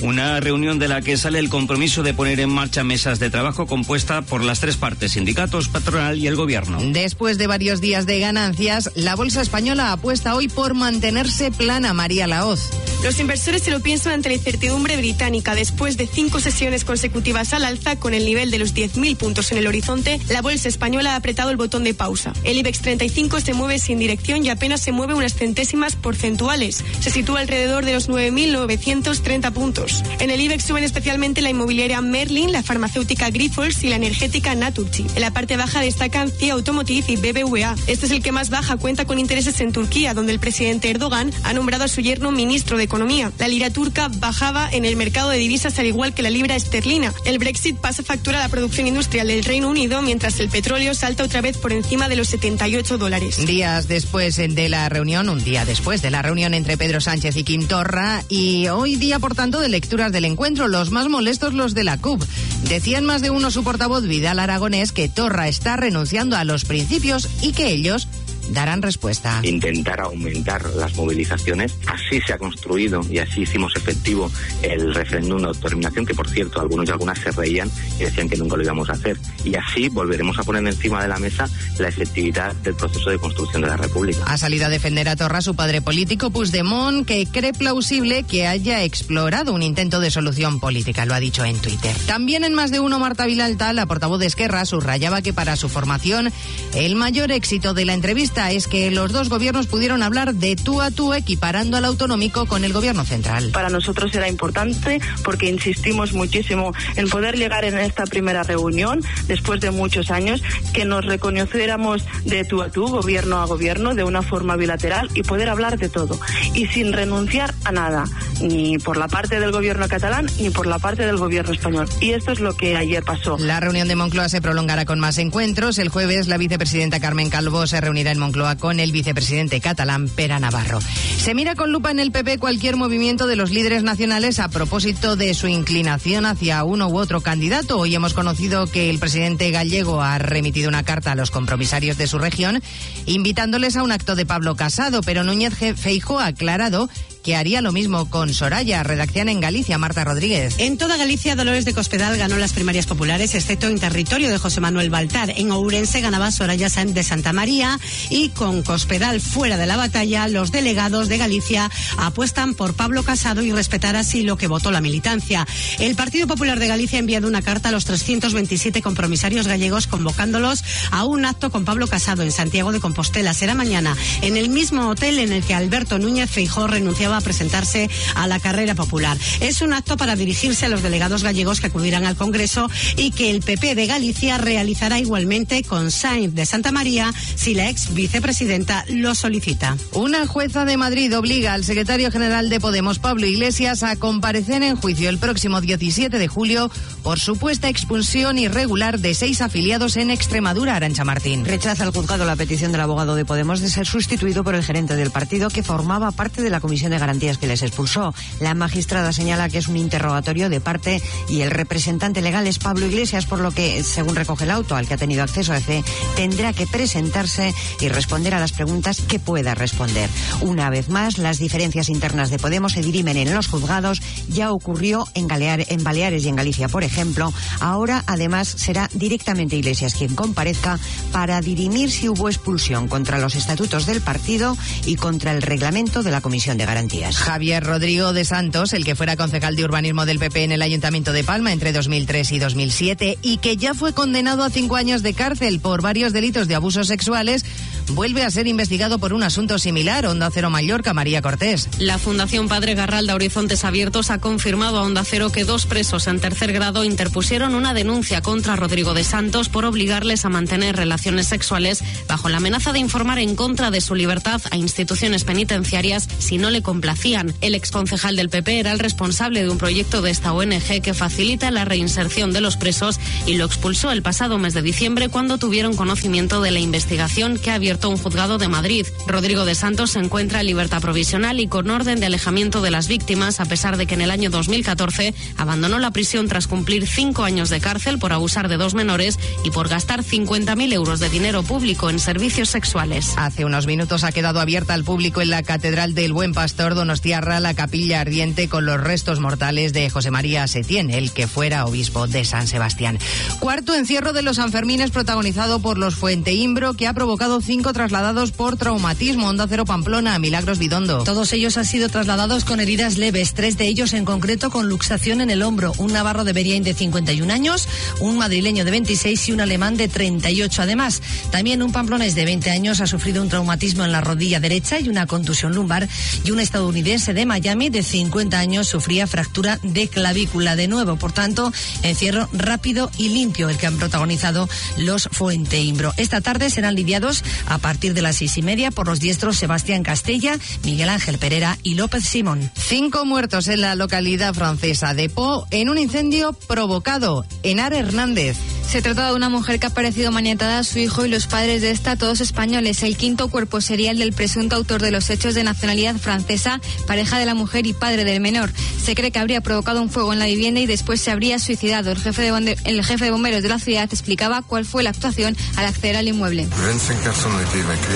Una reunión de la que sale el compromiso de poner en marcha mesas de trabajo compuesta por las tres partes, sindicatos, patronal y el gobierno. Después de varios días de ganancias, la bolsa española apuesta hoy por mantenerse plana, María Laoz. Los inversores se lo piensan ante la incertidumbre británica. Después de cinco sesiones consecutivas al alza, con el nivel de los 10.000 puntos en el horizonte, la bolsa española ha apretado el botón de pausa. El IBEX 35 se mueve sin dirección y apenas se mueve unas centésimas porcentuales. Se sitúa alrededor de los 9.930 puntos. En el IBEX suben especialmente la inmobiliaria Merlin, la farmacéutica Grifols y la energética Naturgy. En la parte baja destacan CIA Automotive y BBVA. Este es el que más baja, cuenta con intereses en Turquía, donde el presidente Erdogan ha nombrado a su yerno ministro de La lira turca bajaba en el mercado de divisas al igual que la libra esterlina. El Brexit pasa factura a la producción industrial del Reino Unido, mientras el petróleo salta otra vez por encima de los 78 dólares. Días después de la reunión, un día después de la reunión entre Pedro Sánchez y Quim Torra, y hoy día, por tanto, de lecturas del encuentro, los más molestos los de la CUP. Decían más de uno su portavoz Vidal Aragonés que Torra está renunciando a los principios y que ellos darán respuesta. Intentar aumentar las movilizaciones. Así se ha construido y así hicimos efectivo el referéndum de autodeterminación, que por cierto, algunos y algunas se reían y decían que nunca lo íbamos a hacer. Y así volveremos a poner encima de la mesa la efectividad del proceso de construcción de la República. Ha salido a defender a Torra su padre político, Puigdemont, que cree plausible que haya explorado un intento de solución política, lo ha dicho en Twitter. También en más de uno, Marta Vilalta, la portavoz de Esquerra, subrayaba que para su formación el mayor éxito de la entrevista es que los dos gobiernos pudieron hablar de tú a tú equiparando al autonómico con el gobierno central. Para nosotros era importante porque insistimos muchísimo en poder llegar en esta primera reunión, después de muchos años, que nos reconociéramos de tú a tú, gobierno a gobierno, de una forma bilateral y poder hablar de todo. Y sin renunciar a nada, ni por la parte del gobierno catalán ni por la parte del gobierno español. Y esto es lo que ayer pasó. La reunión de Moncloa se prolongará con más encuentros. El jueves la vicepresidenta Carmen Calvo se reunirá en Moncloa con el vicepresidente catalán Pera Navarro. Se mira con lupa en el PP cualquier movimiento de los líderes nacionales a propósito de su inclinación hacia uno u otro candidato. Hoy hemos conocido que el presidente gallego ha remitido una carta a los compromisarios de su región invitándoles a un acto de Pablo Casado, pero Núñez Feijo ha aclarado que haría lo mismo con Soraya, redacción en Galicia, Marta Rodríguez. En toda Galicia, Dolores de Cospedal ganó las primarias populares, excepto en territorio de José Manuel Baltar. En Ourense ganaba Soraya de Santa María y con Cospedal fuera de la batalla, los delegados de Galicia apuestan por Pablo Casado y respetar así lo que votó la militancia. El Partido Popular de Galicia ha enviado una carta a los 327 compromisarios gallegos convocándolos a un acto con Pablo Casado en Santiago de Compostela. Será mañana en el mismo hotel en el que Alberto Núñez Feijó renunciaba a presentarse a la carrera popular. Es un acto para dirigirse a los delegados gallegos que acudirán al Congreso y que el PP de Galicia realizará igualmente con Sainz de Santa María si la ex vicepresidenta lo solicita. Una jueza de Madrid obliga al secretario general de Podemos, Pablo Iglesias, a comparecer en juicio el próximo 17 de julio por supuesta expulsión irregular de seis afiliados en Extremadura, Arancha Martín. Rechaza el juzgado la petición del abogado de Podemos de ser sustituido por el gerente del partido que formaba parte de la comisión de garantías que les expulsó. La magistrada señala que es un interrogatorio de parte y el representante legal es Pablo Iglesias, por lo que, según recoge el auto al que ha tenido acceso EFE, tendrá que presentarse y responder a las preguntas que pueda responder. Una vez más, las diferencias internas de Podemos se dirimen en los juzgados. Ya ocurrió en, en Baleares y en Galicia, por ejemplo. Ahora, además, será directamente Iglesias quien comparezca para dirimir si hubo expulsión contra los estatutos del partido y contra el reglamento de la Comisión de Garantías. Javier Rodrigo de Santos, el que fuera concejal de urbanismo del PP en el Ayuntamiento de Palma entre 2003 y 2007 y que ya fue condenado a cinco años de cárcel por varios delitos de abusos sexuales, vuelve a ser investigado por un asunto similar. Onda Cero Mallorca, María Cortés. La Fundación Padre Garralda Horizontes Abiertos ha confirmado a Onda Cero que dos presos en tercer grado interpusieron una denuncia contra Rodrigo de Santos por obligarles a mantener relaciones sexuales bajo la amenaza de informar en contra de su libertad a instituciones penitenciarias si no le complacían. El exconcejal del PP era el responsable de un proyecto de esta ONG que facilita la reinserción de los presos y lo expulsó el pasado mes de diciembre cuando tuvieron conocimiento de la investigación que ha abierto un juzgado de Madrid. Rodrigo de Santos se encuentra en libertad provisional y con orden de alejamiento de las víctimas, a pesar de que en el año 2014 abandonó la prisión tras cumplir cinco años de cárcel por abusar de dos menores y por gastar 50.000 euros de dinero público en servicios sexuales. Hace unos minutos ha quedado abierta al público en la Catedral del Buen Pastor Donostiarra la capilla ardiente con los restos mortales de José María Setién, el que fuera obispo de San Sebastián. Cuarto encierro de los Sanfermines protagonizado por los Fuenteimbro, que ha provocado cinco trasladados por traumatismo. Onda Cero Pamplona, Milagros Bidondo. Todos ellos han sido trasladados con heridas leves, tres de ellos en concreto con luxación en el hombro. Un navarro de Beriain de 51 años, un madrileño de 26 y un alemán de 38. Además, también un pamplonés de 20 años ha sufrido un traumatismo en la rodilla derecha y una contusión lumbar y un estadounidense de Miami de 50 años sufría fractura de clavícula. De nuevo, por tanto, encierro rápido y limpio el que han protagonizado los Fuenteimbro. Esta tarde serán lidiados a partir de las seis y media por los diestros Sebastián Castella, Miguel Ángel Pereira y López Simón. Cinco muertos en la localidad francesa de Po en un incendio provocado en Are Hernández. Se trata de una mujer que ha aparecido maniatada a su hijo y los padres de esta, todos españoles. El quinto cuerpo sería el del presunto autor de los hechos de nacionalidad francesa, pareja de la mujer y padre del menor. Se cree que habría provocado un fuego en la vivienda y después se habría suicidado. El jefe de, el jefe de bomberos de la ciudad explicaba cuál fue la actuación al acceder al inmueble.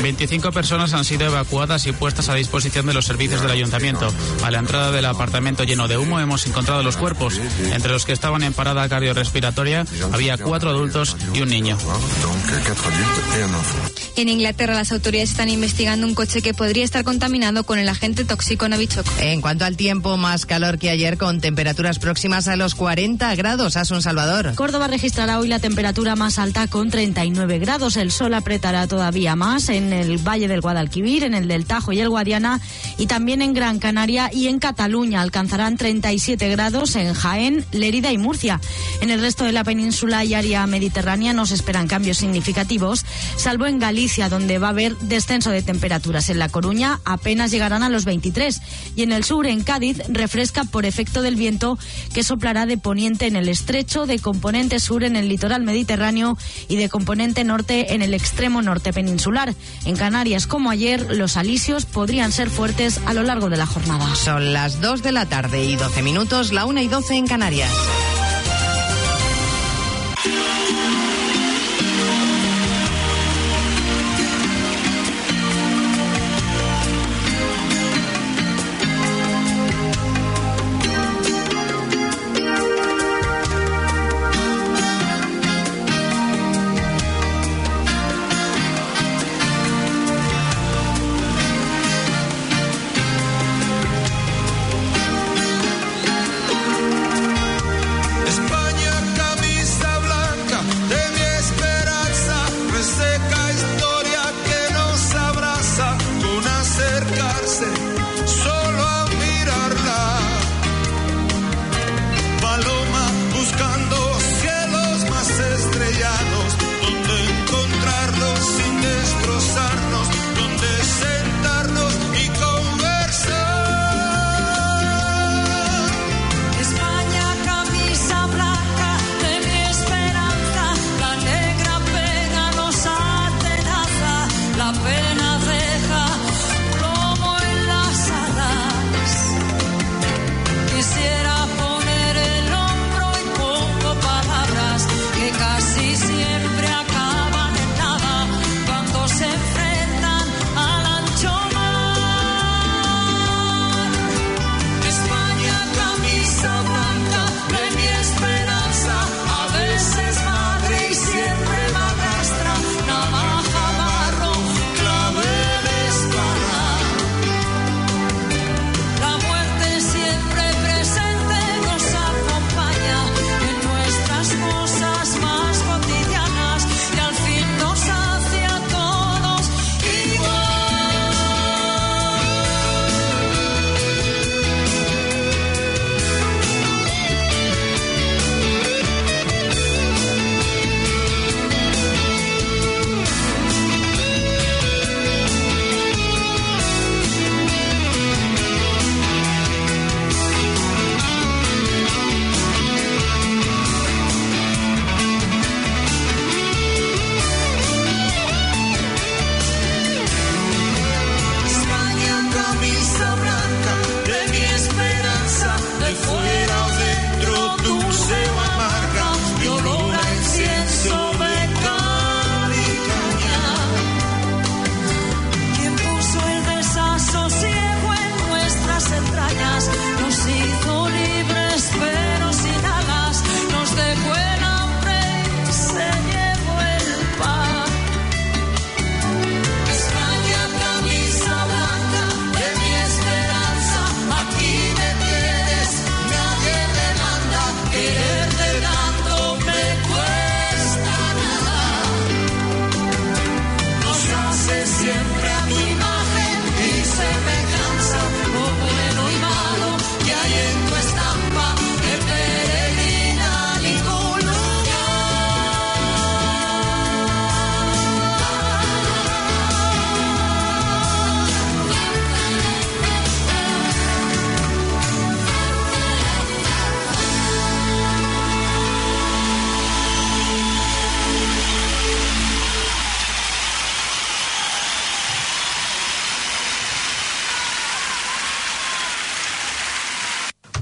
25 personas han sido evacuadas y puestas a disposición de los servicios del ayuntamiento. A la entrada del apartamento lleno de humo hemos encontrado los cuerpos. Entre los que estaban en parada cardiorrespiratoria había cuatro adultos y un niño. En Inglaterra las autoridades están investigando un coche que podría estar contaminado con el agente tóxico Novichok. En cuanto al tiempo, más calor que ayer con temperaturas próximas a los 40 grados. Asun Salvador. Córdoba registrará hoy la temperatura más alta con 39 grados. El sol apretará todavía más en el Valle del Guadalquivir, en el del Tajo y el Guadiana y también en Gran Canaria y en Cataluña. Alcanzarán 37 grados en Jaén, Lérida y Murcia. En el resto de la península y área mediterránea no se esperan cambios significativos, salvo en Galicia Galicia, donde va a haber descenso de temperaturas. En La Coruña apenas llegarán a los 23 y en el sur, en Cádiz, refresca por efecto del viento que soplará de poniente en el estrecho, de componente sur en el litoral mediterráneo y de componente norte en el extremo norte peninsular. En Canarias, como ayer, los alisios podrían ser fuertes a lo largo de la jornada. Son las 2 de la tarde y 12 minutos, la 1 y 12 en Canarias.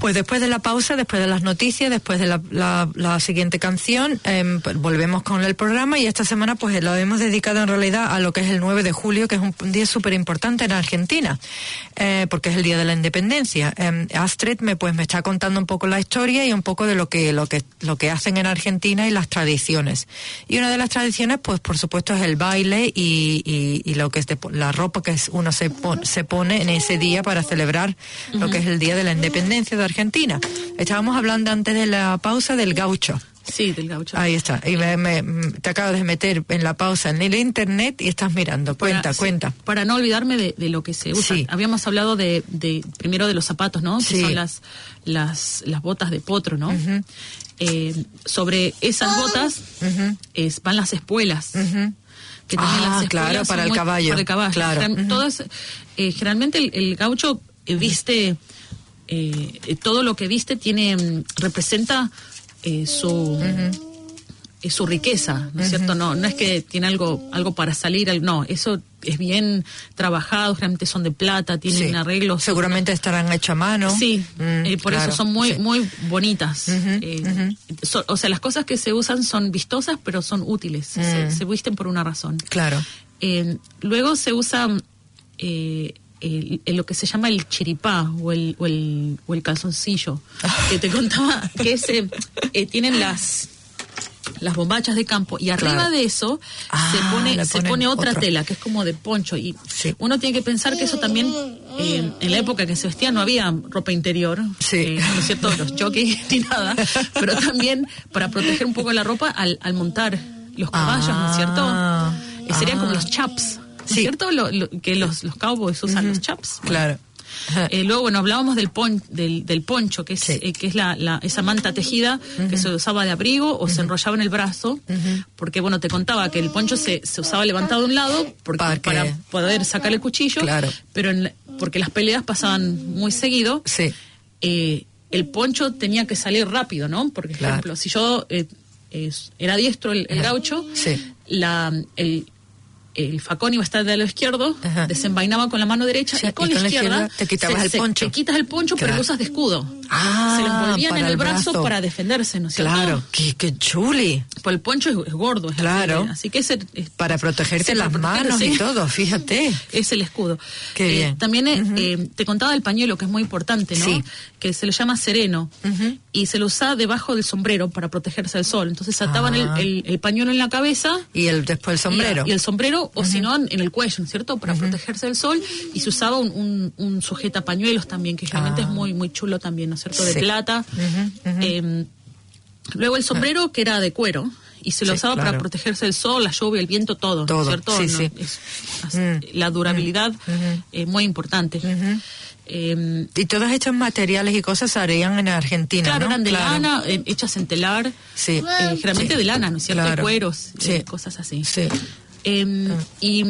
Pues después de la pausa, después de las noticias, después de la, la- la siguiente canción, pues volvemos con el programa y esta semana pues lo hemos dedicado en realidad a lo que es el 9 de julio, que es un día súper importante en Argentina, eh, porque es el día de la independencia. Em, Astrid me pues me está contando un poco la historia y un poco de lo que lo que lo que hacen en Argentina y las tradiciones. Y una de las tradiciones, pues por supuesto es el baile y, y- y lo que es de- la ropa que es- uno se, pon- se pone en ese día para celebrar lo que es el día de la independencia de Argentina. Estábamos hablando antes de la pausa del gaucho. Sí, del gaucho. Ahí está. Y me, me- te acabo de meter en la pausa en el internet y estás mirando. Cuenta, Para- sí, cuenta. Para no olvidarme de, de lo que se usa. Sí. Habíamos hablado de, de- primero de los zapatos, ¿no? Sí. Que son las, las, las botas de potro, ¿no? Eh, sobre esas botas es, van las espuelas. que Ah, las claro, para el muy- caballo, Para el caballo. claro. General- Ujú. todas, eh, generalmente el, el gaucho eh, viste, eh, eh, todo lo que viste tiene, mm, representa eh, su... eh, su riqueza, ¿no es cierto? No, no es que tiene algo, algo para salir, al- no, eso es bien trabajado, generalmente son de plata, tienen Sí. arreglos. Seguramente estarán hechos a mano. Sí, Mm, eh, por claro, eso son muy sí. muy bonitas. So- o sea, las cosas que se usan son vistosas, pero son útiles. Se, Mm. se visten por una razón. Claro. Luego se usa eh, el- el- lo que se llama el chiripá o el, o el, o el calzoncillo, que te contaba que ese, eh, tienen las las bombachas de campo y arriba Claro. de eso Ah, se pone se pone otra tela que es como de poncho y uno tiene que pensar que eso también eh, en la época que se vestía no había ropa interior eh, no es cierto los jockeys <laughs> ni nada pero también para proteger un poco la ropa al, al montar los caballos ¿no es cierto? Eh, serían como los chaps ¿no es cierto? Lo- lo- que los, los cowboys usan los chaps. Claro. eh, luego, bueno, hablábamos del, pon- del, del poncho, que es, eh, que es la, la- esa manta tejida que se usaba de abrigo o se enrollaba en el brazo, porque, bueno, te contaba que el poncho se, se usaba levantado de un lado porque, para, poder sacar el cuchillo, pero en porque las peleas pasaban muy seguido. eh, el poncho tenía que salir rápido, ¿no? Por ejemplo, si yo era diestro el, el gaucho, la, el, el facón iba a estar del lado izquierdo, desenvainaba con la mano derecha y con y la con la izquierda, izquierda te quitabas se- el se- poncho. Te quitas el poncho, pero lo usas de escudo. Ah, se lo envolvían en el el brazo, brazo. para defenderse, ¿no es cierto? Claro, qué, qué chuli. Pues el poncho es, es gordo, es Claro. así, así que es, el- es- Para protegerte las proteger, manos y <laughs> todo, fíjate. es el escudo. Qué Eh, bien. También eh, eh, te contaba del pañuelo, que es muy importante, ¿no? Sí. Que se lo llama sereno. Y se lo usa debajo del sombrero para protegerse del sol. Entonces ataban el, Ah. el- el pañuelo en la cabeza. Y el después el sombrero. Y, y el sombrero, o si no, en, el cuello, ¿no es cierto? Para protegerse del sol. Y se usaba un, un, un sujetapañuelos también, que realmente es muy, muy chulo también, ¿no es cierto? De Ah. Sí. plata. Eh, luego el sombrero, que era de cuero. Y se lo Sí, usaba para claro. protegerse del sol, la lluvia, el viento, todo, Todo, ¿no es cierto? sí, No, sí. es- as- La durabilidad es muy importante. Eh, y todos estos materiales y cosas se harían en Argentina, Claro, ¿no? eran de Claro. lana, eh, hechas en telar, Sí. eh, generalmente Sí. de lana, ¿no es cierto? Claro. Cueros, Sí. eh, cosas así. Eh, Y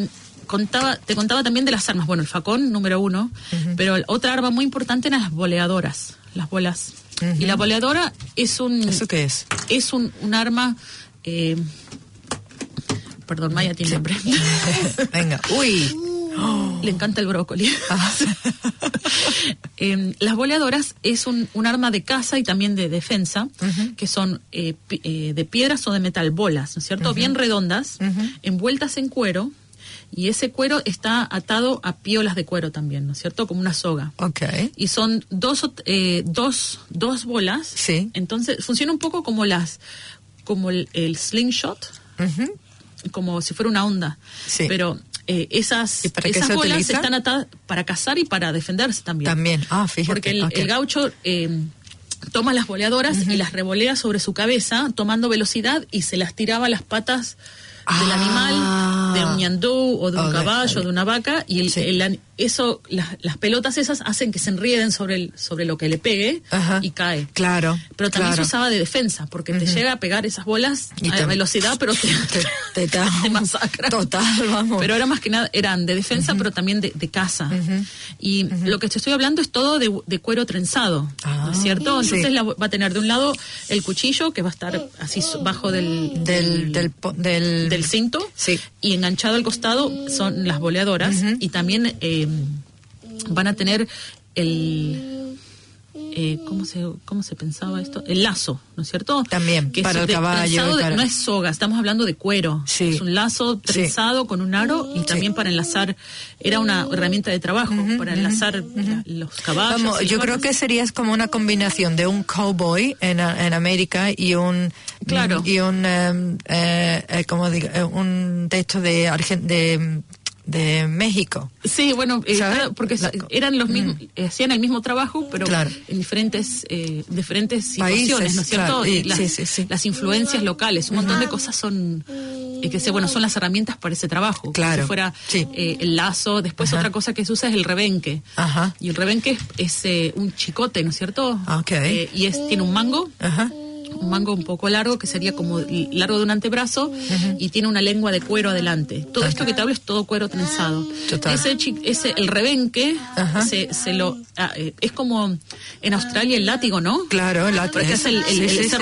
contaba, te contaba también de las armas. Bueno, el facón, número uno, pero otra arma muy importante eran las boleadoras, las bolas. Y la boleadora es un... ¿Eso qué es? Es un, un arma... eh, perdón, Maya tiene. <laughs> Venga, uy. <laughs> Le encanta el brócoli. <laughs> Em, las boleadoras es un, un arma de caza y también de defensa, que son eh, eh, de piedras o de metal, bolas, ¿no es cierto? Bien redondas, envueltas en cuero, y ese cuero está atado a piolas de cuero también, ¿no es cierto? Como una soga. Ok. Y son dos, eh, dos, dos bolas. Sí. Entonces funciona un poco como las, como el, el slingshot, como si fuera una onda. Sí. Pero eh, esas, para esas se bolas están atadas para cazar y para defenderse también. También. Ah, fíjate. Porque el, el gaucho eh, toma las boleadoras y las revolea sobre su cabeza, tomando velocidad y se las tiraba a las patas del animal, de un ñandú o de un Ah. Caballo, ok. de una vaca, y el, el an- eso, las, las pelotas esas hacen que se enrieden sobre, el, sobre lo que le pegue Ajá. y cae. Claro. Pero también claro. se usaba de defensa, porque te llega a pegar esas bolas Y a te- velocidad, pero te, <laughs> te, te <laughs> masacra. Total, vamos. Pero era más que nada, eran de defensa, pero también de, de caza. Y lo que te estoy hablando es todo de, de cuero trenzado, ¿no es cierto? Ah, sí. Entonces la- va a tener de un lado el cuchillo, que va a estar así bajo del, Del, del, del, del cinto, y enganchado al costado son las boleadoras, y también eh, van a tener el... eh, ¿cómo, se, ¿Cómo se pensaba esto? El lazo, ¿no es cierto? También, Que es para el caballo de- para- No es soga, estamos hablando de cuero. Es un lazo trenzado con un aro y también para enlazar, era una herramienta de trabajo, para enlazar la- los caballos. Vamos, yo creo que sería como una combinación de un cowboy en, en América y un Claro. y un em, eh, eh, como digo, eh, un de esto de Argen- de, de México. Sí, bueno, eh, porque eran los mismos, eh, hacían el mismo trabajo, pero Claro. en diferentes eh, diferentes situaciones, Países, ¿no es cierto? claro, y- Y las, sí, sí, sí. las influencias locales, un montón de cosas son, eh, que sé, bueno, son las herramientas para ese trabajo. Claro, Si fuera eh, el lazo, después Ajá. otra cosa que se usa es el rebenque. Ajá. Y el rebenque es, es, eh, un chicote, ¿no es cierto? Ok. Eh, y es tiene un mango. Ajá. Un mango un poco largo, que sería como largo de un antebrazo, y tiene una lengua de cuero adelante. Todo esto que te hablo es todo cuero trenzado. Total. Ese, ese el rebenque se, se lo ah, eh, es como en Australia el látigo, ¿no? Claro, el látigo. Porque es el, el, Sí, el- sí, sí.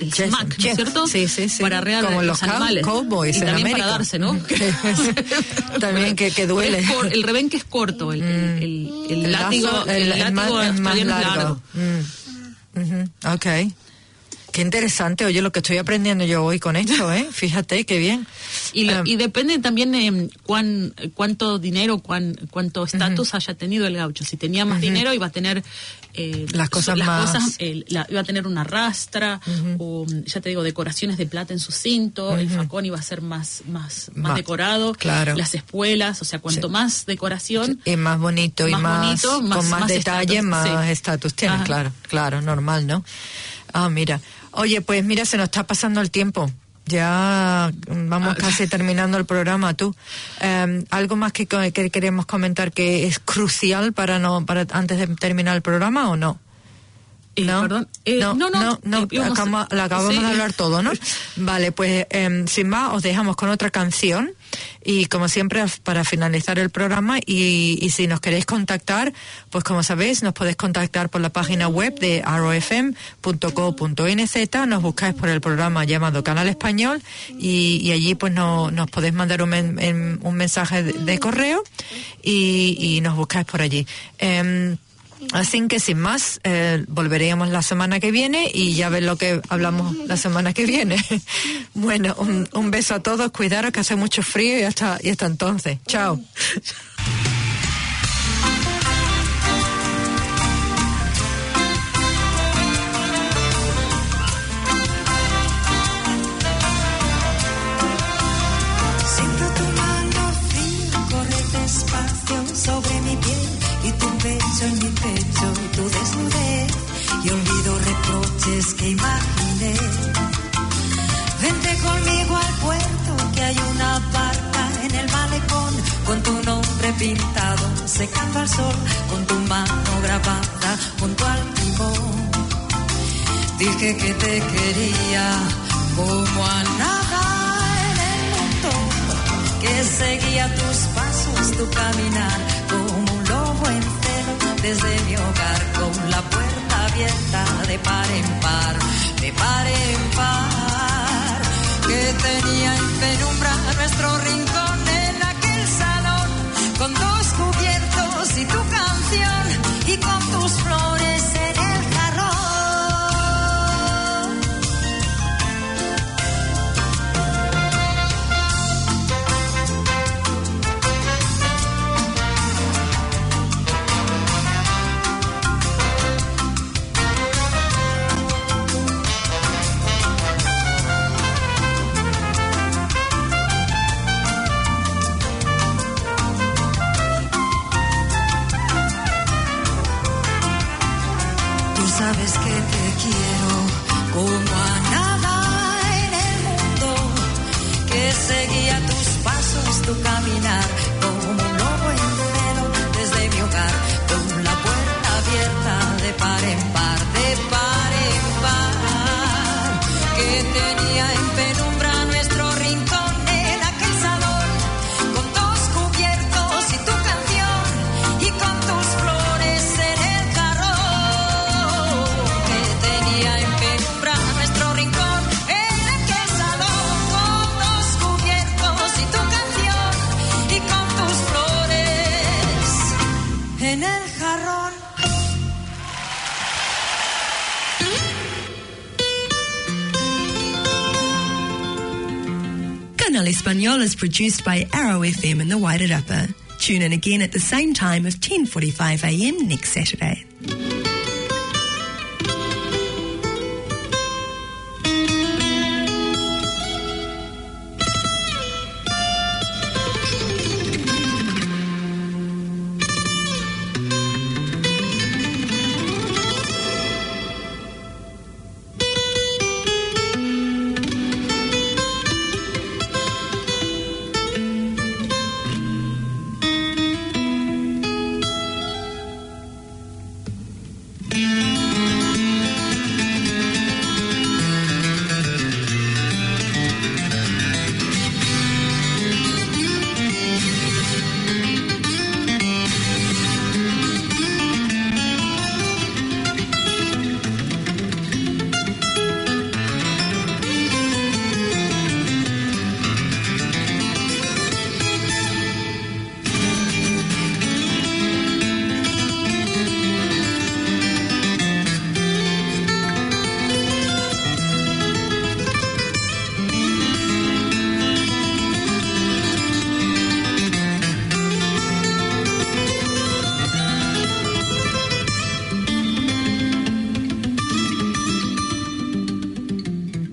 el Yes, smack, ¿no es cierto? Sí, sí, sí. Para arrear Como los animales. cowboys y en también América. para darse, ¿no? <laughs> También que, que duele. Cor- el rebenque es corto, el, el, el- el El látigo, el, látigo más- es más australiano es largo. largo. Mm. Ujú, Ok. Qué interesante, oye, lo que estoy aprendiendo yo hoy con esto, ¿eh? <laughs> Fíjate, qué bien. Y, lo- Ah, y depende también eh, cuán, cuánto dinero, cuán, cuánto estatus haya tenido el gaucho. Si tenía más dinero iba a tener eh, Las cosas las más- cosas, eh, la- iba a tener una rastra o mm, ya te digo decoraciones de plata en su cinto. El facón iba a ser más más más decorado. claro. Las espuelas, o sea, cuanto más decoración y más bonito y más bonito, más- con más, detalle, estatus, más sí. estatus tiene, claro, claro, normal, ¿no? Ah, mira. Oye, pues mira, se nos está pasando el tiempo. Ya mm, vamos Ah. casi <laughs> terminando el programa, tú. Eh, ¿Algo más que, que queremos comentar que es crucial para no para antes de terminar el programa o no? No, perdón. Eh, no, no, no, no, eh, acabamos, acabamos sí. de hablar todo, ¿no? <laughs> Vale, pues em, sin más os dejamos con otra canción y como siempre para finalizar el programa y, y si nos queréis contactar, pues como sabéis nos podéis contactar por la página web de rofm.co.nz, nos buscáis por el programa llamado Canal Español y, y allí pues no, nos podéis mandar un, men- em, un mensaje de, de correo y, y nos buscáis por allí. Em, Así que sin más, eh, volveremos la semana que viene y ya ves lo que hablamos la semana que viene. <laughs> bueno, un, un beso a todos, cuidaros que hace mucho frío y hasta, y hasta entonces. Chao. <laughs> Dije que te quería como a nada en el mundo, que seguía tus pasos, tu caminar, como un lobo en desde mi hogar, con la puerta abierta de par en par, de par en par, que tenía en penumbra nuestro rincón en aquel salón, con dos cubiertos y tu canción, y con tus flores Espanol is produced by Arrow FM in the Upper. Tune in again at the same time of 10:45 a.m. next Saturday.